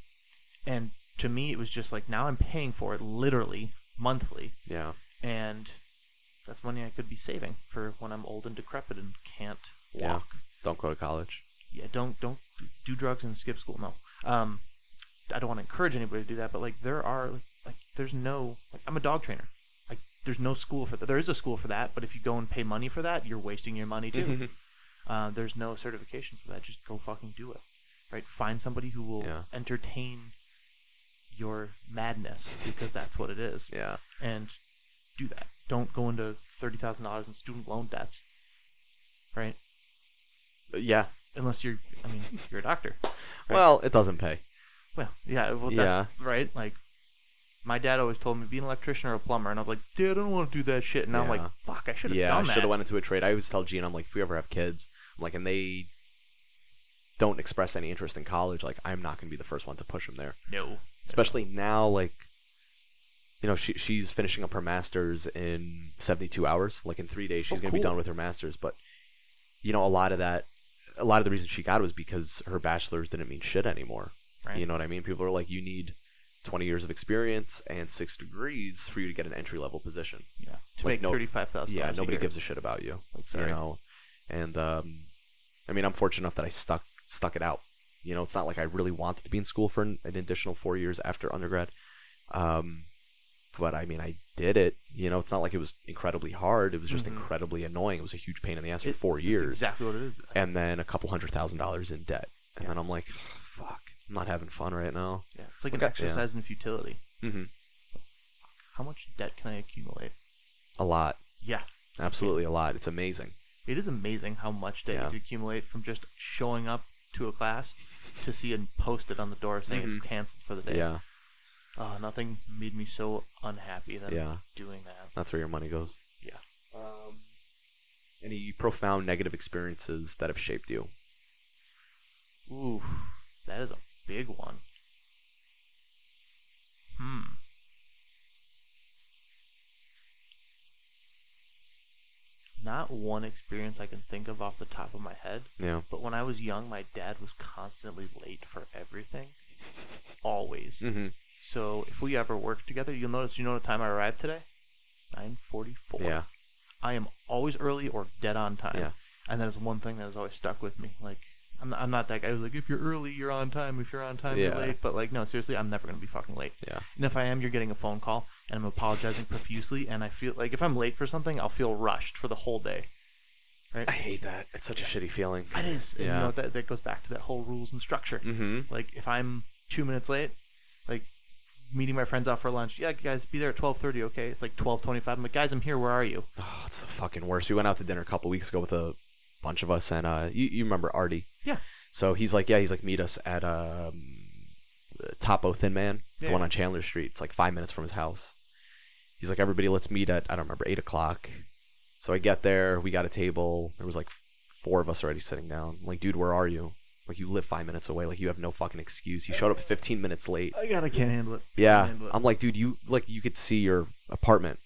And to me, it was just like, now I'm paying for it literally monthly. Yeah. And that's money I could be saving for when I'm old and decrepit and can't Yeah. walk Don't go to college. yeah, don't don't do drugs and skip school. No, um, I don't want to encourage anybody to do that. But like, there are like, like there's no like I'm a dog trainer. Like, there's no school for that. There is a school for that, but if you go and pay money for that, you're wasting your money too. uh, there's no certification for that. Just go fucking do it. Right? Find somebody who will Yeah. entertain your madness because that's what it is, Yeah. and do that. Don't go into thirty thousand dollars in student loan debts. Right? Yeah. Unless you're, I mean, you're a doctor. Right. Well, it doesn't pay. Well, yeah, well, that's right. Like, my dad always told me be an electrician or a plumber, and I was like, Dad, I don't want to do that shit. And now I'm like, fuck, I should have done that." Yeah, I done should have went into a trade. I always tell Gene, I'm like, if we ever have kids, I'm like, and they don't express any interest in college, like, I'm not going to be the first one to push them there. no, Especially now, like, you know, she she's finishing up her master's in 72 hours. Like in three days, she's Oh, going to be cool. done with her master's. But you know, a lot of that, a lot of the reason she got it was because her bachelor's didn't mean shit anymore. Right? You know what I mean? People are like, you need 20 years of experience and six degrees for you to get an entry level position. yeah, to like, make no- thirty-five thousand. Yeah, nobody gives a shit about you. Like, You know, and um, I mean, I'm fortunate enough that I stuck stuck it out. You know, it's not like I really wanted to be in school for an, an additional four years after undergrad. Um, but I mean, I did it. You know, it's not like it was incredibly hard. It was just Mhm. incredibly annoying. It was a huge pain in the ass for It- four years, exactly what it is. and then a couple hundred thousand dollars in debt. And Yeah. then I'm like, fuck, I'm not having fun right now. Yeah, it's like an exercise in futility. hmm How much debt can I accumulate? A lot, Yeah, absolutely a lot. It's amazing. it is amazing how much debt Yeah. you can accumulate from just showing up to a class to see and post it posted on the door saying Mhm. it's canceled for the day. Yeah. Oh, nothing made me so unhappy than Yeah. doing that. That's where your money goes. Yeah. Um, any profound negative experiences that have shaped you? Ooh, that is a big one. Hmm. Not one experience I can think of off the top of my head, Yeah. but when I was young, my dad was constantly late for everything. Always. Mm-hmm. So if we ever work together, you'll notice. You know what time I arrived today? Nine forty-four. Yeah. I am always early or dead on time. Yeah. And that is one thing that has always stuck with me. Like, I'm not, I'm not that guy who's like, if you're early, you're on time. If you're on time, Yeah. you're late. But, like, no, seriously, I'm never going to be fucking late. Yeah. And if I am, you're getting a phone call, and I'm apologizing profusely. And I feel like if I'm late for something, I'll feel rushed for the whole day. Right? I hate that. It's such a shitty feeling. It is. And you Yeah. know, that, that goes back to that whole rules and structure. Mm-hmm. Like, if I'm two minutes late, like, meeting my friends out for lunch, yeah, guys, be there at 12.30, okay? It's like 12.25. I'm like, guys, I'm here. Where are you? Oh, it's the fucking worst. We went out to dinner a couple weeks ago with a bunch of us, and uh, you, you remember Artie? Yeah. So he's like, yeah, he's like, meet us at um, Topo Thin Man, the one on Chandler Street. It's like five minutes from his house. He's like, everybody, let's meet at I don't remember eight o'clock. So I get there, we got a table. There was like four of us already sitting down. I'm like, dude, where are you? Like, you live five minutes away. Like, you have no fucking excuse. You showed up 15 minutes late. I got I can't handle it. Yeah, handle it. I'm like, dude, you like you could see your apartment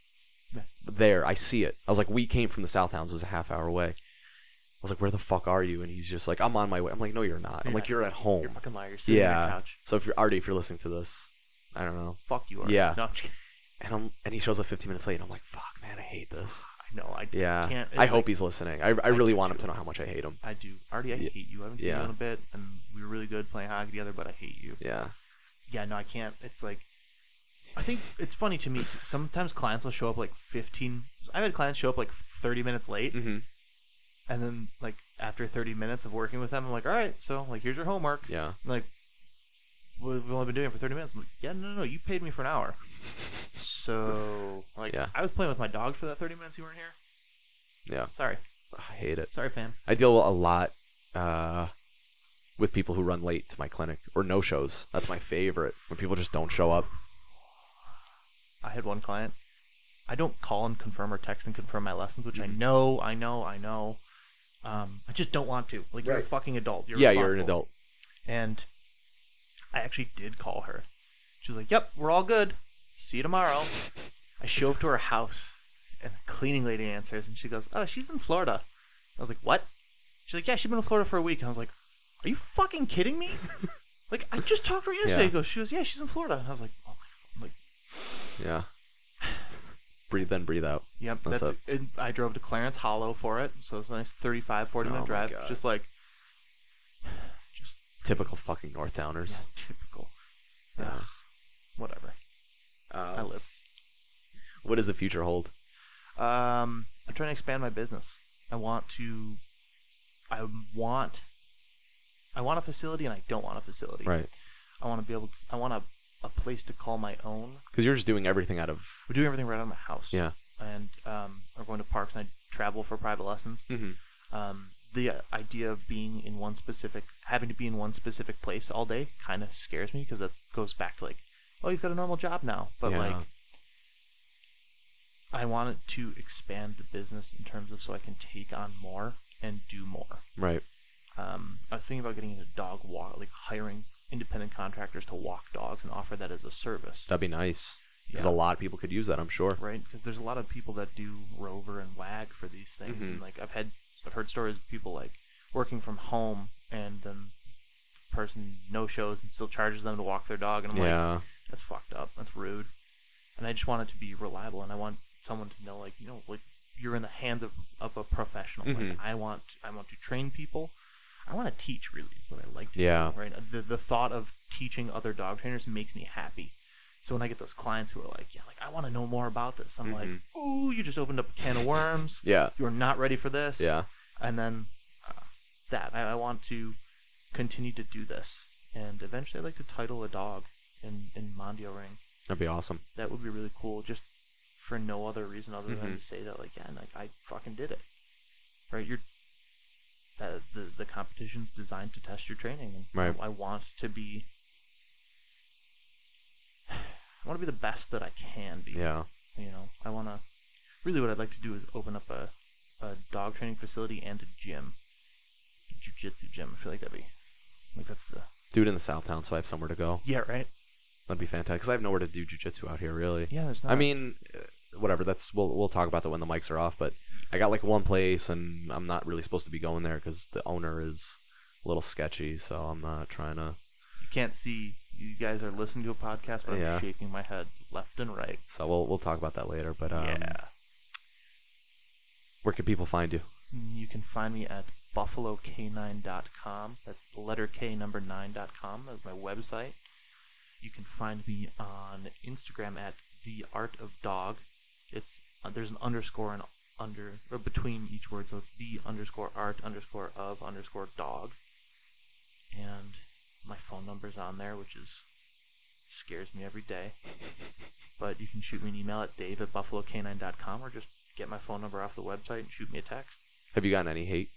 there. I see it. I was like, we came from the Southtowns. It was a half hour away. I was like, where the fuck are you? And he's just like, I'm on my way. I'm like, no, you're not. I'm like, you're at home. You're a fucking liar. You're sitting on your yeah. couch. So if you're Artie, if you're listening to this, I don't know. Fuck you. Are. Yeah. No, I'm just kidding. And I'm and he shows up 15 minutes late. And I'm like, fuck, man, I hate this. I know. I Yeah. can't. I it's hope he's listening. I, I really do want him to know how much I hate him. I do. Artie, I Yeah. hate you. I haven't seen Yeah. you in a bit, and we were really good playing hockey together, but I hate you. Yeah. Yeah, no, I can't. It's like, I think it's funny to me. Sometimes clients will show up like 15. I've had clients show up like 30 minutes late, Mm-hmm. And then like after 30 minutes of working with them, I'm like, all right, so like here's your homework. Yeah. Like, we've only been doing it for 30 minutes. I'm like, yeah, no, no, no, you paid me for an hour. So like, Yeah. I was playing with my dog for that 30 minutes you weren't here. Yeah. Sorry, I hate it. sorry, fam. I deal a lot uh, with people who run late to my clinic or no shows. That's my favorite when people just don't show up. I had one client. I don't call and confirm or text and confirm my lessons, which I Mhm. know, I know, I know. Um, I just don't want to. Like you're a Right. fucking adult. You're yeah, you're an responsible. adult. And I actually did call her. She was like, "Yep, we're all good. See you tomorrow." I show up to her house, and the cleaning lady answers, and she goes, "Oh, she's in Florida." I was like, "What?" She's like, "Yeah, she's been in Florida for a week." And I was like, "Are you fucking kidding me?" like I just talked to her yesterday. Yeah. She goes, "She goes, yeah, she's in Florida." And I was like, "Oh my, f-. I'm like." Yeah. Breathe in, breathe out. Yep, That's that's, it. I drove to Clarence Hollow for it, so it's a nice 35, 40 Oh minute my drive. God. Just like, just Typical fucking North yeah, typical. Yeah. Ugh, whatever. I Um, live. what does the future hold? Um, I'm trying to expand my business. I want to. I want. I want a facility, and I don't want a facility. Right. I want to be able to. I want a, a place to call my own. Because you're just doing everything out of. We're doing everything right out of my house. Yeah. And um, we're going to parks, and I travel for private lessons. Mm-hmm. um, the idea of being in one specific, having to be in one specific place all day, kind of scares me because that goes back to like, oh, you've got a normal job now. But Yeah. like, I wanted to expand the business in terms of so I can take on more and do more. Right. Um, I was thinking about getting into dog walk, like hiring independent contractors to walk dogs and offer that as a service. That'd be nice. Because Yeah. a lot of people could use that, I'm sure. right? Because there's a lot of people that do rover and wag for these things, Mhm. and like I've had, I've heard stories of people like working from home, and then the person no shows and still charges them to walk their dog, and I'm like, that's fucked up, that's rude, and I just want it to be reliable, and I want someone to know, like you know, like you're in the hands of, of a professional. Mhm. Like I want, I want to train people. I want to teach. Really, is what I like to Yeah. do. Right. The the thought of teaching other dog trainers makes me happy. So when I get those clients who are like, yeah, like I want to know more about this, I'm like, Mhm. ooh, you just opened up a can of worms. Yeah. You're not ready for this. Yeah. And then uh, that I, I want to continue to do this, and eventually I'd like to title a dog in in Mondio Ring. That'd be awesome. That would be really cool, just for no other reason other than Mhm. to say that like, yeah, like I fucking did it. Right? You're that the the competition's designed to test your training, and Right. I, I want to be. I want to be the best that I can be. Yeah. You know, I want to. Really, what I'd like to do is open up a, a dog training facility and a gym, a jujitsu gym. I feel like that'd be, like that's the Do it in the South Town so I have somewhere to go. yeah right. That'd be fantastic. Because I have nowhere to do jujitsu out here, really. Yeah, there's not. I mean, uh, whatever. That's we'll we'll talk about that when the mics are off. But I got like one place, and I'm not really supposed to be going there because the owner is a little sketchy. So I'm not trying to. you can't see. You guys are listening to a podcast, but Yeah. I'm shaking my head left and right. So we'll we'll talk about that later. But um, yeah. where can people find you? You can find me at buffalok9.com. That's the letter K number 9.com. That's my website. You can find me on Instagram at the art of dog. It's uh, there's an underscore and under or between each word, so it's the underscore art underscore of underscore dog. And my phone number's on there, which is scares me every day. but you can shoot me an email at dave at buffalok9.com or just get my phone number off the website and shoot me a text. Have you gotten any hate?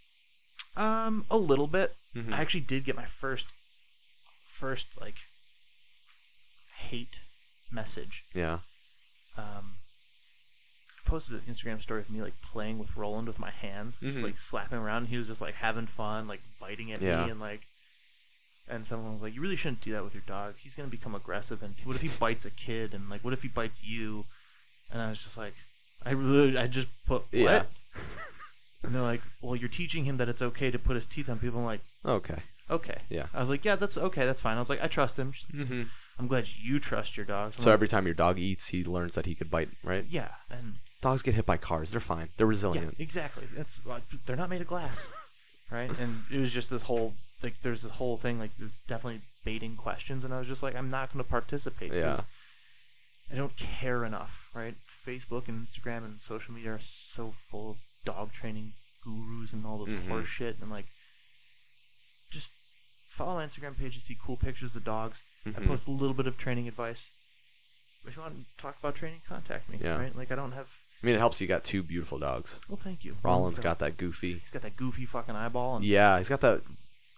Um, a little bit. Mhm. I actually did get my first, first like, hate message. Yeah. Um, posted an Instagram story of me like playing with Roland with my hands, just Mhm. like slapping around. And he was just like having fun, like biting at Yeah. me, and like. And someone was like, "You really shouldn't do that with your dog. He's gonna become aggressive. And what if he bites a kid? And like, what if he bites you?" And I was just like, I really, I just put what? Yeah. And they're like, "Well, you're teaching him that it's okay to put his teeth on people." I'm like, Okay. "Okay." Yeah. I was like, "Yeah, that's okay. That's fine." I was like, "I trust him. Mm-hmm. I'm glad you trust your dog." I'm So like, every time your dog eats, he learns that he could bite. Right? yeah, and Dogs get hit by cars. They're fine. They're resilient. yeah, exactly. That's they're not made of glass, right? And it was just this whole like, there's this whole thing like, there's definitely baiting questions, and I was just like, I'm not going to participate. Yeah. I don't care enough, right? Facebook and Instagram and social media are so full of dog training gurus and all this Mhm. horse shit, and like, just follow my Instagram page and see cool pictures of dogs. I Mhm. post a little bit of training advice. If you want to talk about training, contact me. Yeah. Right? Like I don't have. I mean, it helps. You got two beautiful dogs. Well, thank you. Roland's got that goofy. He's got that goofy fucking eyeball and Yeah, he's got that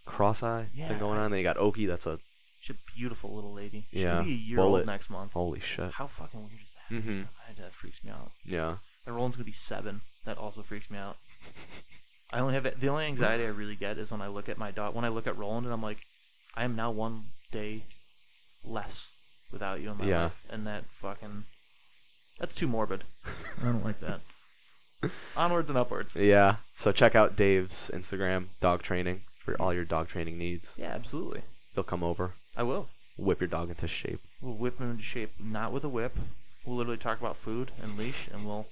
cross-eye Yeah, thing going on. Then you got Oki. That's a she's a beautiful little lady. She's Yeah, gonna be a year bullet. old next month. holy shit. How fucking weird is that? Mm-hmm. I, that freaks me out. Yeah. And Roland's gonna be seven. That also freaks me out. I only have the only anxiety I really get is when I look at my dog. When I look at Roland and I'm like, I am now one day less without you in my Yeah. life, and that fucking that's too morbid. I don't like that. Onwards and upwards. Yeah. So check out Dave's Instagram, dog training, for all your dog training needs. Yeah, absolutely. He'll come over, I will. whip your dog into shape. We'll whip him into shape, not with a whip. We'll literally talk about food and leash, and we'll.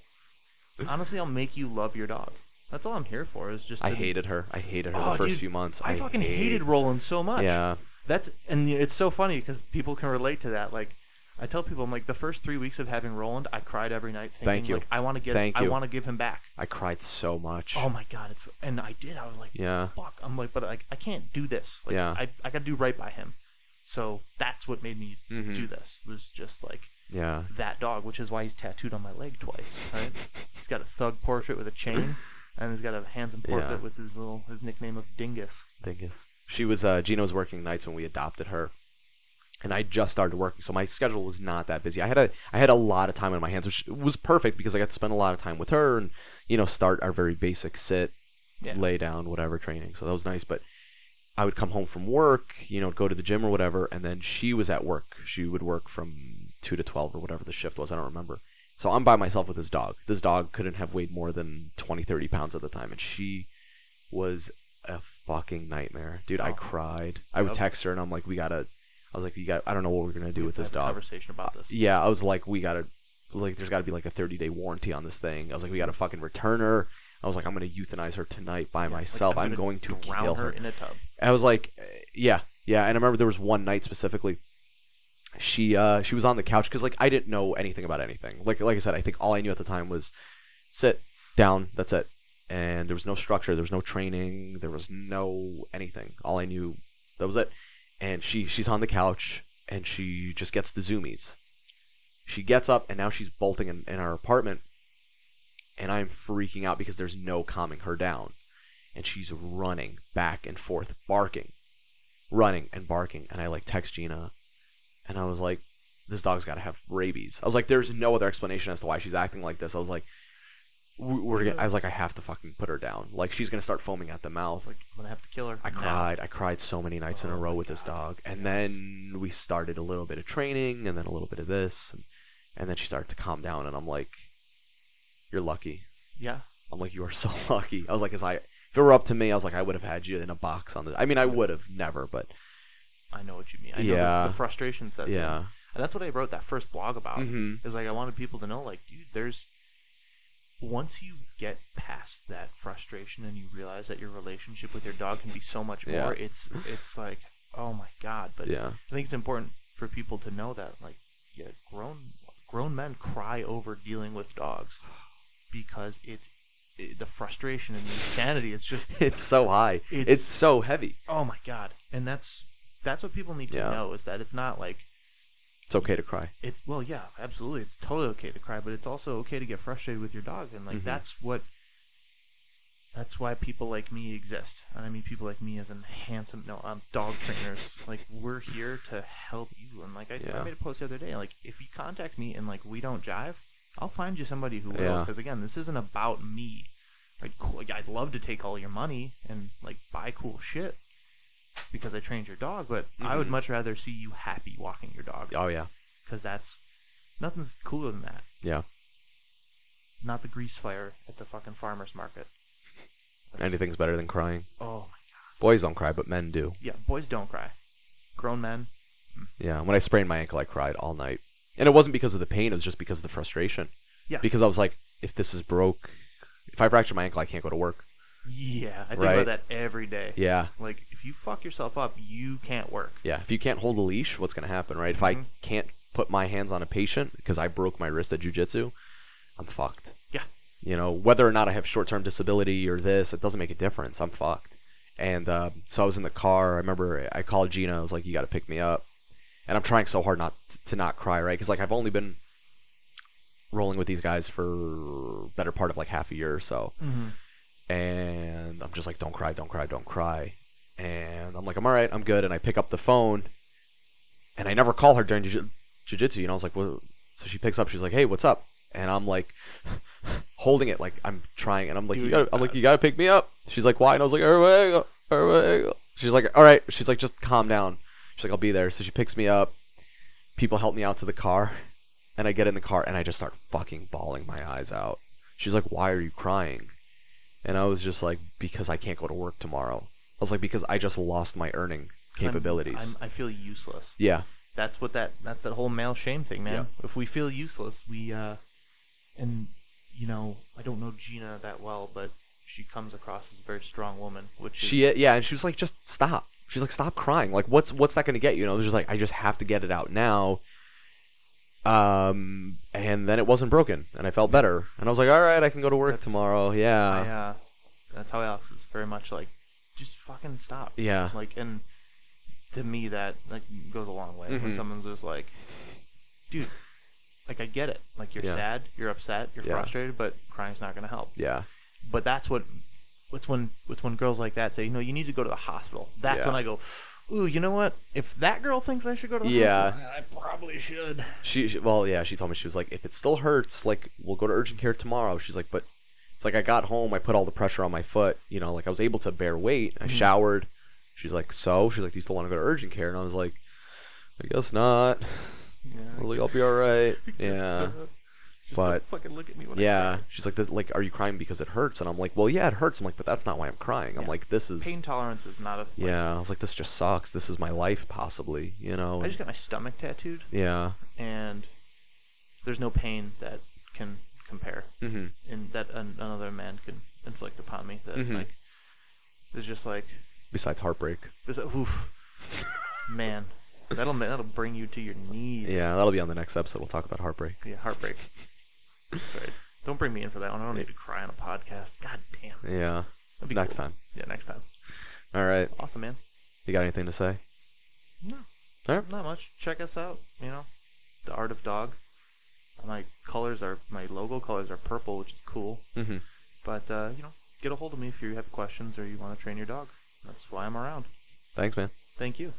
Honestly, I'll make you love your dog. That's all I'm here for. Is just. I to- hated her. I hated her Oh, the first dude, few months. I, fucking hate- hated Roland so much. Yeah. That's and it's so funny because people can relate to that. Like, I tell people, I'm like, the first three weeks of having Roland, I cried every night, thinking, Thank you. like, I want to get, Thank I you. want to give him back. I cried so much. Oh my god, it's and I did. I was like, Yeah. fuck. I'm like, but like, I can't do this. Like, Yeah. I, I got to do right by him. So that's what made me Mhm. do this. Was just like Yeah. that dog, which is why he's tattooed on my leg twice. Right? he's got a thug portrait with a chain, and he's got a handsome portrait Yeah. with his little his nickname of Dingus. Dingus. She was uh Gina was working nights when we adopted her. And I just started working, so my schedule was not that busy. I had a I had a lot of time on my hands, which was perfect because I got to spend a lot of time with her and you know start our very basic sit, Yeah. lay down, whatever training. So that was nice. But I would come home from work, you know, go to the gym or whatever, and then she was at work. She would work from two to twelve or whatever the shift was. I don't remember. So I'm by myself with this dog. This dog couldn't have weighed more than 20, 30 pounds at the time, and she was a fucking nightmare, dude. I Oh. cried. I would Yep. text her, and I'm like, "We gotta." I was like, "You got." I don't know what we're gonna do with this have to have a dog. Conversation about this. Yeah, I was like, "We gotta." Like, there's got to be like a 30 day warranty on this thing. I was like, "We gotta fucking return her." I was like, "I'm gonna euthanize her tonight by Like, myself. I'm, gonna going to drown kill her her." in a tub. I was like, yeah, yeah. And I remember there was one night specifically. She uh she was on the couch because like I didn't know anything about anything. Like like I said, I think all I knew at the time was sit down. That's it. And there was no structure. There was no training. There was no anything. All I knew that was it. And she she's on the couch and she just gets the zoomies. She gets up and now she's bolting in, in our apartment. And I'm freaking out because there's no calming her down and she's running back and forth, barking, running and barking. And I like text Gina, and I was like, this dog's got to have rabies. I was like, there's no other explanation as to why she's acting like this. I was like, we're gonna, I was like, I have to fucking put her down. Like she's gonna start foaming at the mouth. Like I'm gonna have to kill her. I cried. I cried so many nights in a Oh row with this dog. And then we started a little bit of training and then a little bit of this. And, and then she started to calm down. And I'm like, you're lucky. Yeah. I'm like, you are so lucky. I was like, as I, if it were up to me, I was like, I would have had you in a box on the, I mean, I would have never, but I know what you mean. I know Yeah. the, the frustration sets in. yeah. And that's what I wrote that first blog about. Mhm. Is like I wanted people to know, like, dude, there's once you get past that frustration and you realize that your relationship with your dog can be so much Yeah. more, it's it's like, oh my god. But Yeah. I think it's important for people to know that, like, yeah, grown grown men cry over dealing with dogs because it's it, the frustration and the insanity. It's just It's so high. It's, It's- so heavy. oh my god, and that's that's what people need to Yeah. know is that it's not like It's okay to cry. it's well yeah absolutely it's totally okay to cry but it's also okay to get frustrated with your dog and like Mhm. that's what that's why people like me exist and i mean people like me as in handsome no um, dog trainers like we're here to help you and like I, Yeah. I made a post the other day like if you contact me and like we don't jive i'll find you somebody who will Yeah. because again this isn't about me like, cool, like i'd love to take all your money and like buy cool shit because i trained your dog but i would Mhm. much rather see you happy walking your dog Oh yeah. because that's nothing's cooler than that. Yeah. Not the grease fire at the fucking farmers market. That's- Anything's better than crying. Oh my god. Boys don't cry, but men do. yeah, boys don't cry. Grown men. Yeah. When I sprained my ankle, I cried all night. And it wasn't because of the pain, it was just because of the frustration. Yeah. Because I was like, if this is broke, if I fracture my ankle, I can't go to work. Yeah, I think Right. about that every day. Yeah. Like if you fuck yourself up, you can't work. Yeah. If you can't hold a leash, what's going to happen, right? If I Mhm. can't put my hands on a patient because I broke my wrist at jujitsu, I'm fucked. Yeah. You know, whether or not I have short term disability or this, it doesn't make a difference. I'm fucked. And uh, so I was in the car. I remember I called Gina. I was like, "You got to pick me up." And I'm trying so hard not t- to not cry, right? Because like I've only been rolling with these guys for better part of like half a year or so, Mm-hmm. And I'm just like, "Don't cry, don't cry, don't cry." And I'm like, "I'm all right, I'm good." And I pick up the phone, and I never call her during jiu- jujitsu. You know, I was like, "Well," so she picks up. She's like, "Hey, what's up?" And I'm like, holding it like I'm trying, and I'm like, Doing "You gotta," I'm like, "You gotta pick me up." She's like, "Why?" And I was like, "Everybody, everybody." She's like, "All right." She's like, "Just calm down." She's like, "I'll be there." So she picks me up. People help me out to the car, and I get in the car, and I just start fucking bawling my eyes out. She's like, "Why are you crying?" And I was just like, "Because I can't go to work tomorrow." I was like, "Because I just lost my earning capabilities." I'm, i feel useless. yeah, That's what that. That's that whole male shame thing, man. Yeah. If we feel useless, we uh, and you know, I don't know Gina that well, but she comes across as a very strong woman, which is, she yeah, and she was like, "Just stop." She's like, "Stop crying. Like, what's what's that going to get you?" And I was just like, "I just have to get it out now." Um, and then it wasn't broken, and I felt better, and I was like, "All right, I can go to work That's- tomorrow." Yeah, I, uh, that's how Alex is very much like, just fucking stop. yeah, Like, and to me, that like goes a long way when Mhm. someone's just like, dude, like I get it. Like you're Yeah. sad, you're upset, you're Yeah. frustrated, but crying's not gonna help. yeah, But that's what. What's when What's when girls like that say, you know, you need to go to the hospital. That's Yeah. when I go, ooh, you know what? If that girl thinks I should go to the Yeah. hospital, I probably should. she, she well yeah she told me she was like if it still hurts like we'll go to urgent care tomorrow she's like but it's like i got home i put all the pressure on my foot you know like i was able to bear weight i Mhm. showered she's like so she's like do you still want to go to urgent care and i was like i guess not Yeah. i was like i'll be all right yeah Just but- don't fucking look at me when yeah cry. she's like like are you crying because it hurts and i'm like well yeah it hurts i'm like but that's not why i'm crying i'm like this is Pain tolerance is not a. Like, yeah i was like this just sucks this is my life possibly you know I just got my stomach tattooed, yeah and there's no pain that can compare, mm-hmm. and that an, another man can inflict upon me. That Mhm. like, it's just like, besides heartbreak it's like, oof, man, that'll that'll bring you to your knees. yeah that'll be on the next episode we'll talk about heartbreak yeah, heartbreak. Sorry, don't bring me in for that one. I don't need to cry on a podcast. God damn. yeah That'd be next cool. time Yeah, next time. all right Awesome, man. You got anything to say? No. Not much. Check us out. You know, the art of dog. My colors are my logo colors are purple, which is cool. Mm-hmm. But uh, you know, get a hold of me if you have questions or you want to train your dog. That's why I'm around. Thanks, man. Thank you.